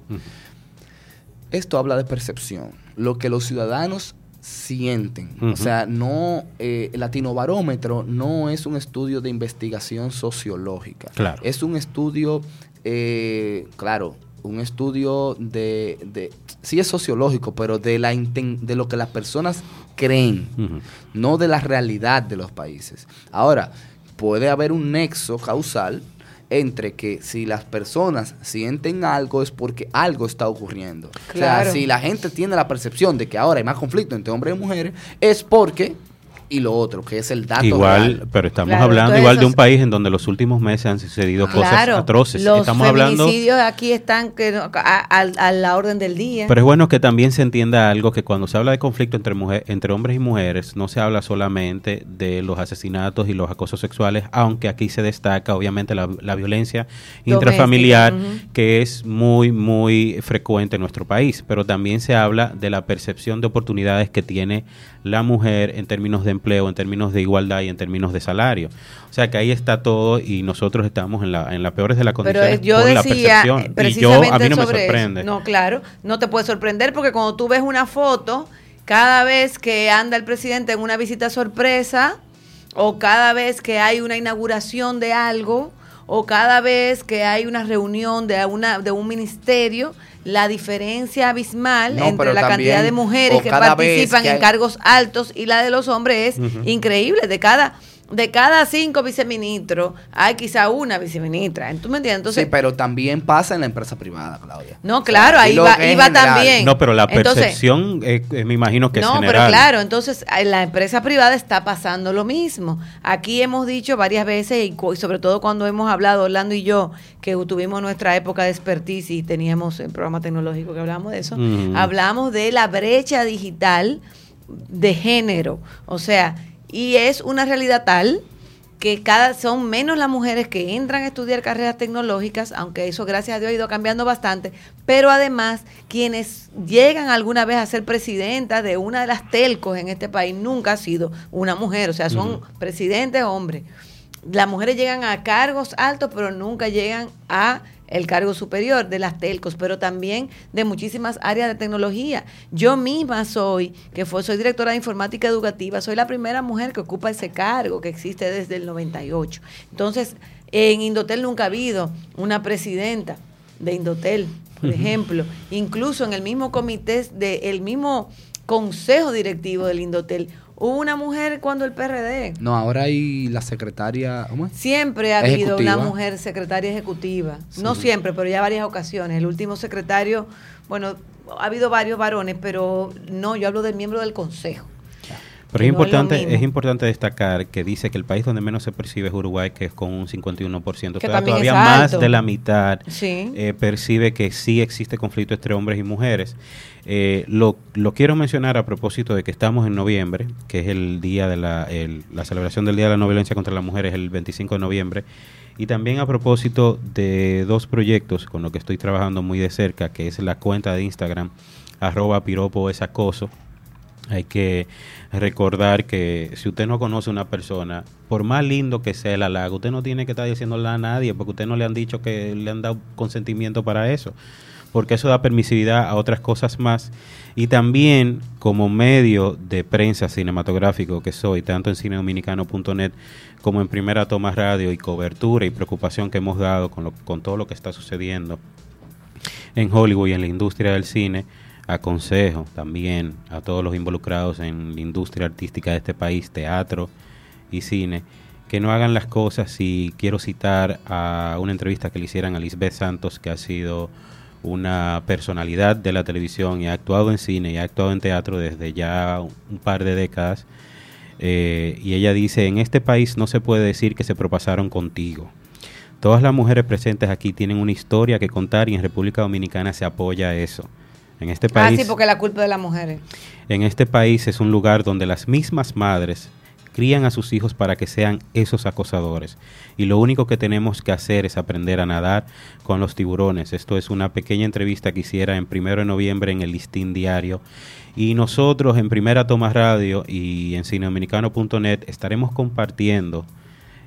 H: Esto habla de percepción, lo que los ciudadanos sienten. O sea, no, eh, el latinobarómetro no es un estudio de investigación sociológica.
I: Claro.
H: Es un estudio, eh, claro, un estudio de, de, sí es sociológico, pero de, la inten- de lo que las personas creen no de la realidad de los países. Ahora, puede haber un nexo causal entre que si las personas sienten algo es porque algo está ocurriendo. O sea, si la gente tiene la percepción de que ahora hay más conflicto entre hombres y mujeres, es porque y lo otro, que es el dato
I: Igual,
H: real.
I: pero estamos
A: Claro,
I: hablando igual de un país en donde los últimos meses han sucedido cosas
A: Claro,
I: atroces.
A: Los
I: estamos hablando
A: aquí están que a, a- a la orden del día.
I: Pero es bueno que también se entienda algo que cuando se habla de conflicto entre mujer, entre hombres y mujeres, no se habla solamente de los asesinatos y los acosos sexuales, aunque aquí se destaca obviamente la, la violencia intrafamiliar, que es muy, muy frecuente en nuestro país. Pero también se habla de la percepción de oportunidades que tiene la mujer en términos de empleo, en términos de igualdad y en términos de salario. O sea que ahí está todo y nosotros estamos en la, en la peores de las
A: Pero
I: condiciones
A: eh, yo
I: por la
A: decía
I: percepción.
A: eh,
I: Y yo, a mí no me
A: sobre eso.
I: sorprende.
A: No, claro, no te puede sorprender porque cuando tú ves una foto, cada vez que anda el presidente en una visita sorpresa o cada vez que hay una inauguración de algo o cada vez que hay una reunión de una de un ministerio, la diferencia abismal
H: No,
A: entre la cantidad de mujeres que participan
H: que
A: en cargos altos y la de los hombres es increíble. De cada de cada cinco viceministros hay quizá una viceministra. ¿Tú me entiendes? Entonces,
H: sí, pero también pasa en la empresa privada, Claudia.
A: no,
H: O sea,
A: claro, ahí va, iba también.
I: No, pero la percepción eh, eh, me imagino que es
A: no,
I: general.
A: pero claro, entonces en la empresa privada está pasando lo mismo. Aquí hemos dicho varias veces, y, sobre todo cuando hemos hablado, Orlando y yo, que tuvimos nuestra época de expertise y teníamos el programa tecnológico que hablábamos de eso, hablamos de la brecha digital de género. O sea, y es una realidad tal que cada son menos las mujeres que entran a estudiar carreras tecnológicas, aunque eso gracias a Dios ha ido cambiando bastante, pero además quienes llegan alguna vez a ser presidenta de una de las telcos en este país nunca ha sido una mujer, o sea, son presidentes hombres. Las mujeres llegan a cargos altos, pero nunca llegan a el cargo superior de las telcos, pero también de muchísimas áreas de tecnología. Yo misma soy, que fue, soy directora de informática educativa, soy la primera mujer que ocupa ese cargo que existe desde el 98. Entonces, en Indotel nunca ha habido una presidenta de Indotel, por ejemplo. Incluso en el mismo comité, de, el mismo consejo directivo del Indotel, hubo una mujer cuando el PRD.
H: No, ahora hay la secretaria. ¿Cómo es?
A: Siempre ha habido una mujer secretaria ejecutiva. No siempre, pero ya varias ocasiones. El último secretario, bueno, ha habido varios varones, pero no, yo hablo del miembro del consejo.
I: Pero
A: que
I: es
A: no
I: importante, es importante destacar que dice que el país donde menos se percibe es Uruguay, que es con un 51%. O sea, todavía más de la mitad
A: Sí.
I: eh, percibe que sí existe conflicto entre hombres y mujeres. Eh, lo, lo quiero mencionar a propósito de que estamos en noviembre, que es el día de la, el- la celebración del Día de la No Violencia contra las Mujeres, el 25 de noviembre. Y también a propósito de dos proyectos con los que estoy trabajando muy de cerca, que es la cuenta de Instagram, arroba piropo es acoso. Hay que recordar que si usted no conoce a una persona, por más lindo que sea el halago, usted no tiene que estar diciéndole a nadie porque usted no le han dicho que le han dado consentimiento para eso. Porque eso da permisividad a otras cosas más. Y también como medio de prensa cinematográfico que soy, tanto en cinedominicano.net como en Primera Toma Radio y cobertura y preocupación que hemos dado con, lo- con todo lo que está sucediendo en Hollywood y en la industria del cine, aconsejo también a todos los involucrados en la industria artística de este país, teatro y cine, que no hagan las cosas y quiero citar a una entrevista que le hicieran a Lisbeth Santos, que ha sido una personalidad de la televisión y ha actuado en cine y ha actuado en teatro desde ya un par de décadas. Eh, y ella dice, en este país no se puede decir que se propasaron contigo. Todas las mujeres presentes aquí tienen una historia que contar y en República Dominicana se apoya eso. En este
A: Ah,
I: país,
A: sí, porque la culpa es de las mujeres.
I: en este país es un lugar donde las mismas madres crían a sus hijos para que sean esos acosadores. Y lo único que tenemos que hacer es aprender a nadar con los tiburones. Esto es una pequeña entrevista que hiciera en primero de noviembre en el Listín Diario. Y nosotros en Primera Toma Radio y en cinedominicano.net estaremos compartiendo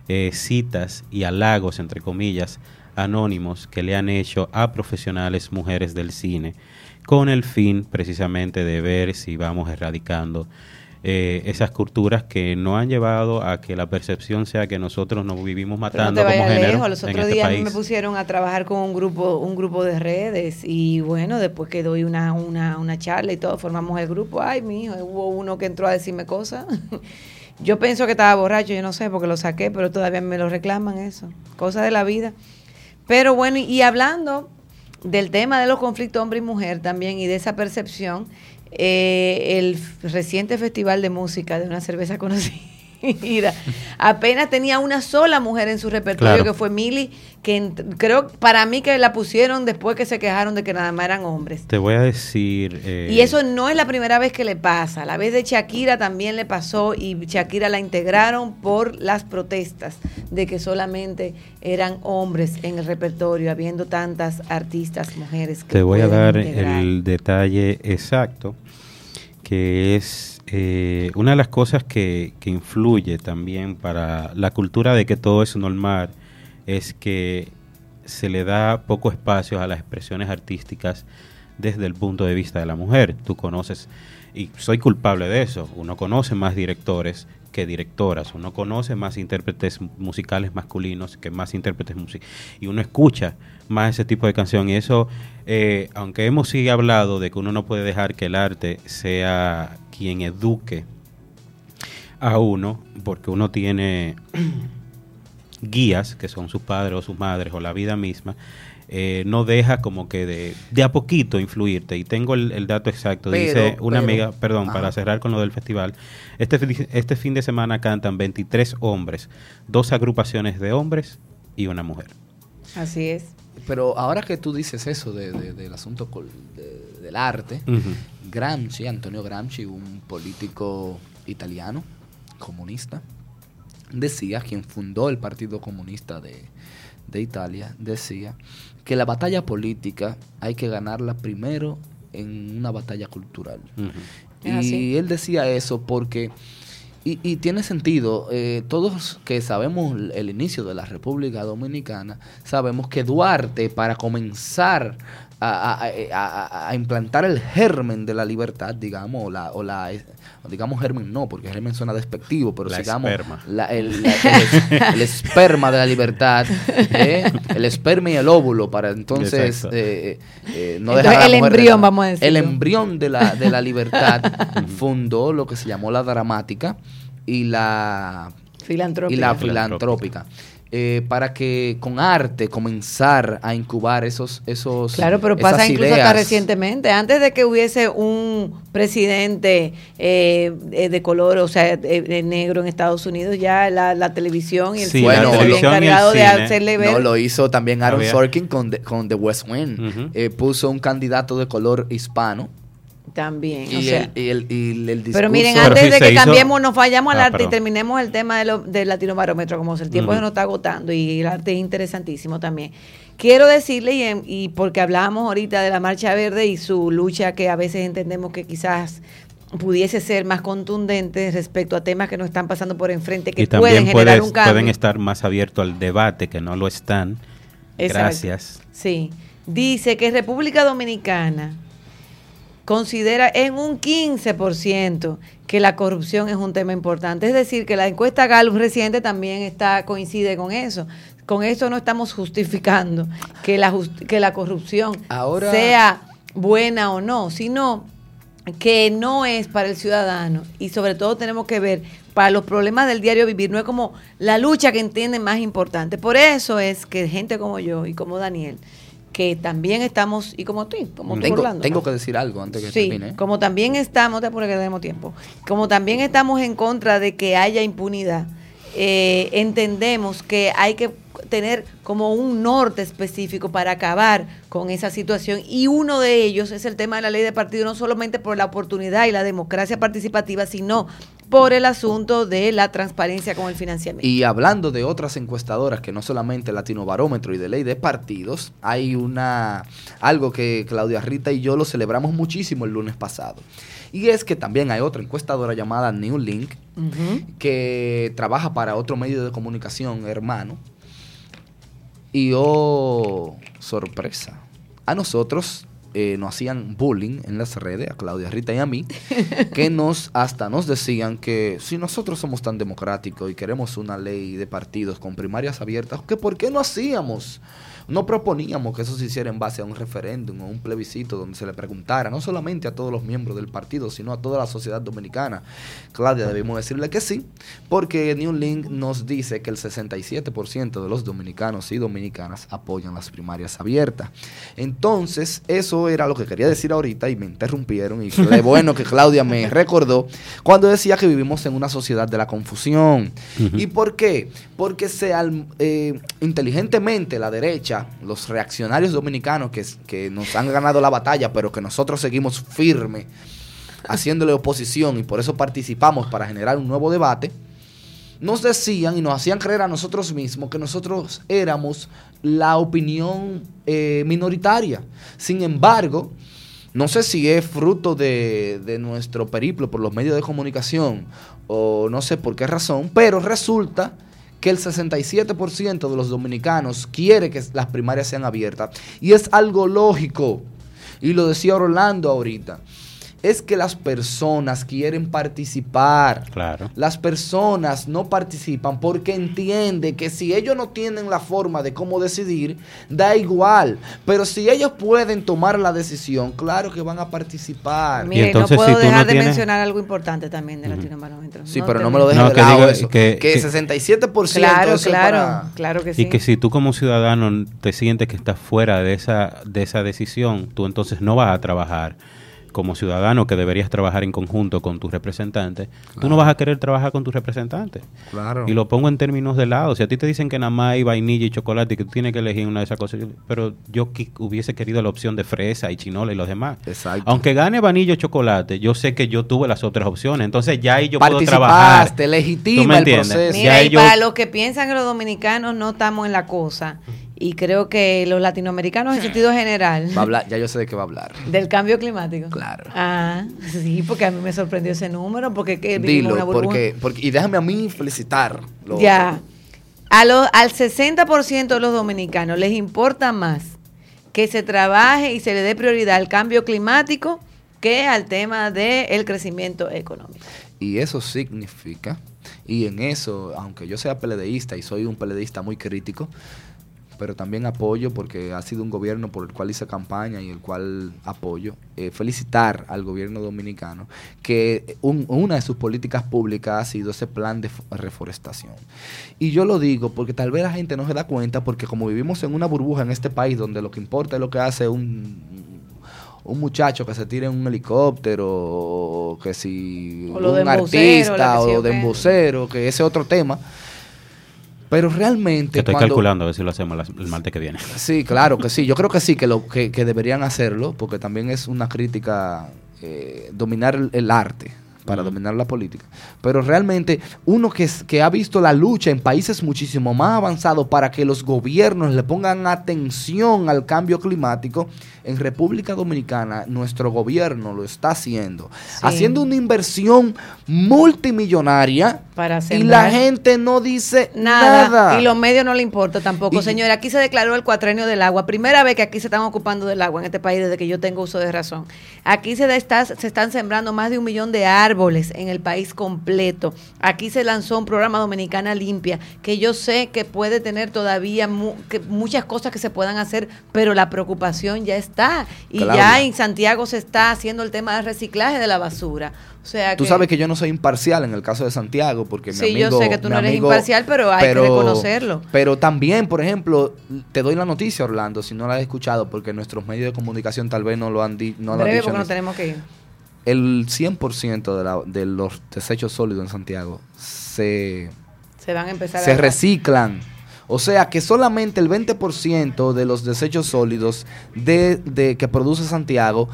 I: eh, citas y halagos, entre comillas, anónimos que le han hecho a profesionales mujeres del cine, con el fin precisamente de ver si vamos erradicando eh, esas culturas que no han llevado a que la percepción sea que nosotros nos vivimos
A: Pero no
I: matando
A: te
I: como
A: vayas
I: género
A: lejos. Los otros
I: este
A: días
I: país.
A: me pusieron a trabajar con un grupo, un grupo de redes y bueno, después que doy una, una, una charla y todo, formamos el grupo. Ay, mi hijo, hubo uno que entró a decirme cosas. Yo pienso que estaba borracho, yo no sé, porque lo saqué, pero todavía me lo reclaman eso. Cosas de la vida. Pero bueno, y hablando del tema de los conflictos hombre y mujer también y de esa percepción, eh, el reciente festival de música de una cerveza conocida, apenas tenía una sola mujer en su repertorio,
I: Claro.
A: que fue Mili, que creo para mí que la pusieron después que se quejaron de que nada más eran hombres.
I: Te voy a decir... eh,
A: Y eso no es la primera vez que le pasa. La vez de Shakira también le pasó y Shakira la integraron por las protestas de que solamente eran hombres en el repertorio, habiendo tantas artistas mujeres. Que
I: Te voy a dar
A: integrar.
I: el detalle exacto, que es eh, una de las cosas que, que influye también para la cultura de que todo es normal, es que se le da poco espacio a las expresiones artísticas desde el punto de vista de la mujer. Tú conoces, y soy culpable de eso, uno conoce más directores que directoras, uno conoce más intérpretes musicales masculinos que más intérpretes musicales, y uno escucha más ese tipo de canción, y eso, eh, aunque hemos sí hablado de que uno no puede dejar que el arte sea quien eduque a uno, porque uno tiene guías, que son sus padres o sus madres o la vida misma, eh, no deja como que de, de a poquito influirte. Y tengo el, el dato exacto.
H: Pero,
I: Dice una
H: pero-
I: amiga, perdón,
H: Ajá.
I: para cerrar con lo del festival, este, este fin de semana cantan 23 hombres, dos agrupaciones de hombres y una mujer.
A: Así es.
H: Pero ahora que tú dices eso de- de- del asunto col- de- del arte. Gramsci, Antonio Gramsci, un político italiano, comunista, decía, quien fundó el Partido Comunista de, de Italia, decía que la batalla política hay que ganarla primero en una batalla cultural. Y él decía eso porque, y, y tiene sentido, eh, todos que sabemos el- inicio de la República Dominicana, sabemos que Duarte, para comenzar a, a- a- a- a implantar el germen de la libertad, digamos, o la, o la o digamos germen no, porque germen suena despectivo, pero
I: La
H: digamos
I: esperma.
H: la- el, la- el es- el esperma de la libertad, ¿eh? el esperma y el óvulo, para entonces eh, eh, no
A: Entonces,
H: dejar a la
A: el
H: mujer
A: embrión, vamos a decirlo.
H: El embrión de la, de la libertad fundó lo que se llamó la dramática y la,
A: Filantrópica.
H: y la
I: Filantrópica.
H: Eh, para que con arte comenzar a incubar esos esos
A: Claro, pero
H: esas
A: pasa incluso hasta recientemente, antes de que hubiese un presidente eh, eh, de color, o sea, eh, eh, negro en Estados Unidos, ya la, la televisión y el
I: Sí,
A: cine se había encargado de hacerle ver.
H: No, lo hizo también Aaron Sorkin con The, con The West Wing. Eh, puso un candidato de color hispano.
A: También, o
H: Y,
A: sea,
H: el, y, el, y el discurso...
A: Pero miren,
I: Pero
A: antes de que
I: hizo-
A: cambiemos, nos fallamos al
I: Ah,
A: arte y terminemos el tema de lo, del Latino Barómetro, como el tiempo
I: Ujú.
A: se nos está agotando y el arte es interesantísimo también. Quiero decirle, y, en- y porque hablábamos ahorita de la Marcha Verde y su lucha que a veces entendemos que quizás pudiese ser más contundente respecto a temas que nos están pasando por enfrente, que
I: y
A: pueden generar un cambio.
I: pueden estar más abiertos al debate, que no lo están.
A: Exacto.
I: Gracias.
A: Sí. Dice que República Dominicana considera en un 15% que la corrupción es un tema importante. Es decir, que la encuesta Gallup reciente también está coincide con eso. Con esto no estamos justificando que la, que la corrupción
H: Ahora-
A: sea buena o no, sino que no es para el ciudadano y sobre todo tenemos que ver para los problemas del diario vivir, no es como la lucha que entienden más importante. Por eso es que gente como yo y como Daniel, que también estamos, y como tú, como tú,
H: Tengo,
A: Orlando,
H: tengo que decir algo antes que
A: Sí,
H: termine.
A: como también estamos, te apures que tenemos tiempo, como también estamos en contra de que haya impunidad, eh, entendemos que hay que tener como un norte específico para acabar con esa situación y uno de ellos es el tema de la ley de partido, no solamente por la oportunidad y la democracia participativa, sino por el asunto de la transparencia con el financiamiento.
H: Y hablando de otras encuestadoras que no solamente Latino Barómetro y de ley de partidos, hay una algo que Claudia Rita y yo lo celebramos muchísimo el lunes pasado. Y es que también hay otra encuestadora llamada New Link que trabaja para otro medio de comunicación hermano. Y oh, sorpresa. A nosotros eh, nos hacían bullying en las redes, a Claudia Rita y a mí, que nos hasta nos decían que si nosotros somos tan democráticos y queremos una ley de partidos con primarias abiertas, que por qué no hacíamos? No proponíamos que eso se hiciera en base a un referéndum o un plebiscito donde se le preguntara no solamente a todos los miembros del partido, sino a toda la sociedad dominicana. Claudia, debemos decirle que sí, porque New Link nos dice que el 67% de los dominicanos y dominicanas apoyan las primarias abiertas. Entonces, eso era lo que quería decir ahorita y me interrumpieron y qué bueno que Claudia me recordó cuando decía que vivimos en una sociedad de la confusión. ¿Y por qué? Porque se eh, inteligentemente la derecha, los reaccionarios dominicanos que, nos han ganado la batalla, pero que nosotros seguimos firme haciéndole oposición y por eso participamos para generar un nuevo debate, nos decían y nos hacían creer a nosotros mismos que nosotros éramos la opinión eh, minoritaria. Sin embargo, no sé si es fruto de, de nuestro periplo por los medios de comunicación o no sé por qué razón, pero resulta que el 67% de los dominicanos quiere que las primarias sean abiertas. Y es algo lógico. Y lo decía Orlando ahorita. Es que las personas quieren participar.
I: Claro.
H: Las personas no participan porque entienden que si ellos no tienen la forma de cómo decidir, da igual. Pero si ellos pueden tomar la decisión, claro que van a participar.
A: Mire,
I: entonces,
A: no
I: si
A: puedo
I: tú no
A: dejar de
I: tienes-
A: mencionar algo importante también de Latinobarómetro.
H: Sí, pero no me lo dejes
I: No,
H: de
I: que
H: lado eso.
I: que-
H: Que,
I: que-
H: 67%
A: Claro,
H: eso es
A: claro,
H: para-
A: claro que sí.
I: Y que si tú como ciudadano te sientes que estás fuera de esa, de esa decisión, tú entonces no vas a trabajar como ciudadano que deberías trabajar en conjunto con tus representantes, tú no vas a querer trabajar con tus representantes.
H: Claro.
I: Y lo pongo en términos de lado. Si a ti te dicen que nada más hay vainilla y chocolate y que tú tienes que elegir una de esas cosas, pero yo hubiese querido la opción de fresa y chinola y los demás.
H: Exacto.
I: Aunque gane vainilla o chocolate, yo sé que yo tuve las otras opciones. Entonces ya ahí yo puedo trabajar.
H: Participaste, legitima
I: ¿Tú me
H: el
I: entiendes?
H: proceso.
I: Ya
A: Mira, y para los que piensan que los dominicanos no estamos en la cosa, y creo que los latinoamericanos en sentido general,
H: Va a hablar, ya yo sé de qué va a hablar.
A: del cambio climático.
H: Claro.
A: Ah, sí, porque a mí me sorprendió ese número, porque que
H: Dilo,
A: una
H: porque, porque, y déjame a mí felicitar. lo
A: Ya.
H: otro.
A: A lo- al 60% de los dominicanos les importa más que se trabaje y se le dé prioridad al cambio climático que al tema del crecimiento económico.
H: Y eso significa, y en eso, aunque yo sea peledeísta y soy un peledeísta muy crítico, pero también apoyo porque ha sido un gobierno por el cual hice campaña y el cual apoyo, eh, felicitar al gobierno dominicano que un- una de sus políticas públicas ha sido ese plan de reforestación. Y yo lo digo porque tal vez la gente no se da cuenta porque como vivimos en una burbuja en este país donde lo que importa es lo que hace un, un muchacho que se tire en un helicóptero o que si
A: O
H: un
A: embocero,
H: artista o de embocero, que ese es otro tema. Pero realmente
I: Que estoy
H: cuando-
I: calculando a ver si lo hacemos el martes que viene.
H: Sí, claro que sí. Yo creo que sí, que, lo, que, que deberían hacerlo, porque también es una crítica eh, dominar el, el arte para dominar la política. Pero realmente uno que ha visto la lucha en países muchísimo más avanzados para que los gobiernos le pongan atención al cambio climático, en República Dominicana nuestro gobierno lo está haciendo. Haciendo una inversión multimillonaria
A: Para
H: y la gente no dice
A: Nada.
H: nada.
A: Y los medios no le importa tampoco.
H: Y-
A: Señora, aquí se declaró el cuatrenio del agua. Primera vez que aquí se están ocupando del agua en este país desde que yo tengo uso de razón. Aquí se, da- está- se están sembrando más de un millón de árboles en el país completo. Aquí se lanzó un programa Dominicana Limpia que yo sé que puede tener todavía mu- que muchas cosas que se puedan hacer, pero la preocupación ya está. Y
H: Claudia.
A: ya en Santiago se está haciendo el tema del reciclaje de la basura. O sea
H: Tú
A: que-
H: sabes que yo no soy imparcial en el caso de Santiago, porque mi
A: Sí, yo
H: amigo...
A: sé que tú no eres
H: amigo-
A: imparcial, pero hay que reconocerlo.
H: Pero también, por ejemplo, te doy la noticia, Orlando, si no la has escuchado, porque nuestros medios de comunicación tal vez no lo han, di- no lo han
A: breve
H: dicho.
A: porque no
H: el-
A: tenemos que ir.
H: El 100% de, la- de los desechos sólidos en Santiago se,
A: Se van a empezar
H: se
A: a...
H: reciclan. O sea que solamente el 20% de los desechos sólidos de, que produce Santiago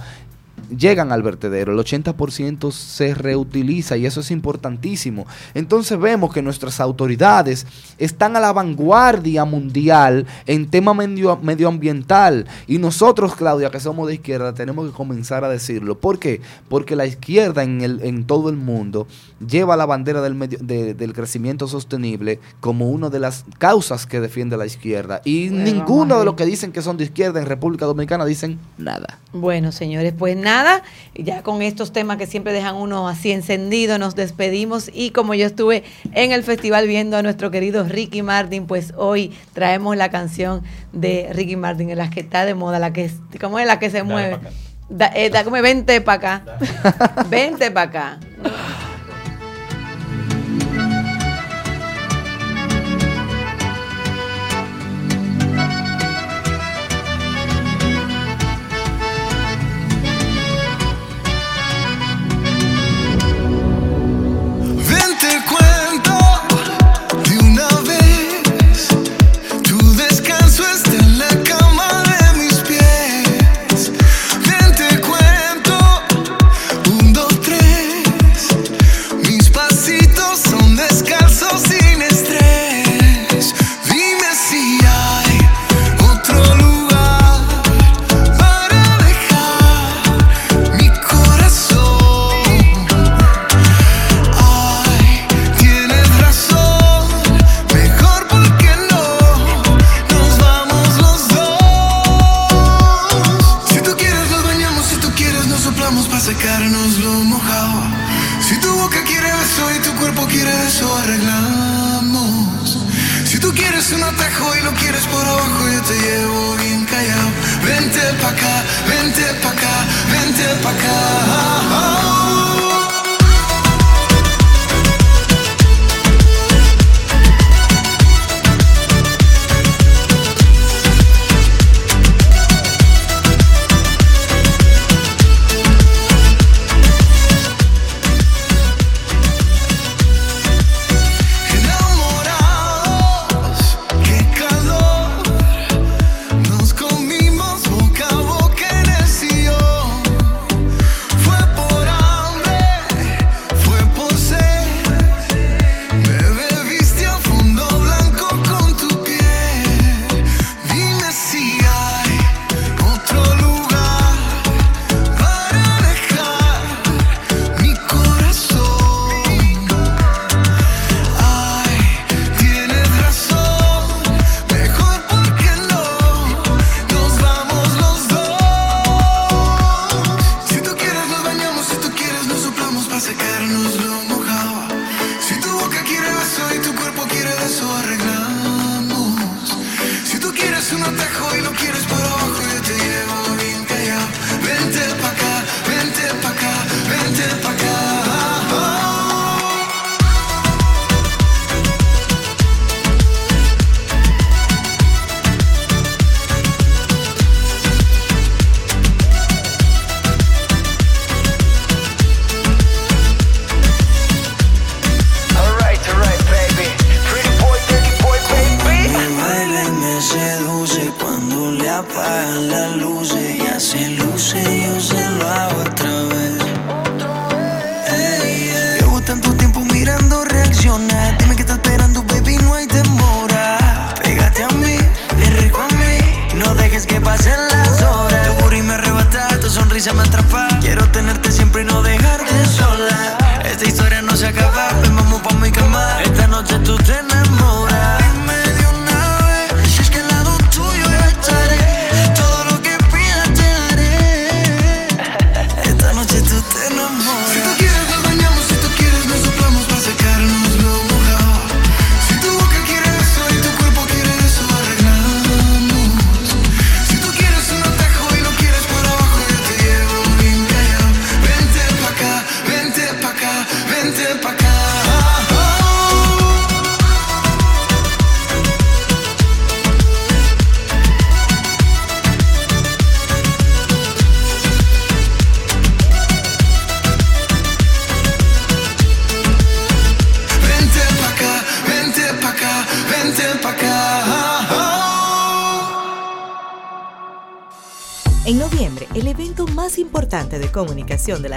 H: llegan al vertedero, el 80% se reutiliza y eso es importantísimo. Entonces vemos que nuestras autoridades están a la vanguardia mundial en tema medio, medioambiental y nosotros, Claudia, que somos de izquierda, tenemos que comenzar a decirlo. ¿Por qué? Porque la izquierda en, el, en todo el mundo lleva la bandera del, medio- de- del crecimiento sostenible como una de las causas que defiende la izquierda. Y
A: Bueno,
H: ninguno de los que dicen que son de izquierda en República Dominicana dicen nada.
A: Bueno, señores, pues nada, ya con estos temas que siempre dejan uno así encendido, nos despedimos. Y como yo estuve en el festival viendo a nuestro querido Ricky Martin, pues hoy traemos la canción de Ricky Martin, en la que está de moda, la que es, ¿cómo es la que se mueve? Da, eh, da- como, vente para acá, vente para acá.
J: De la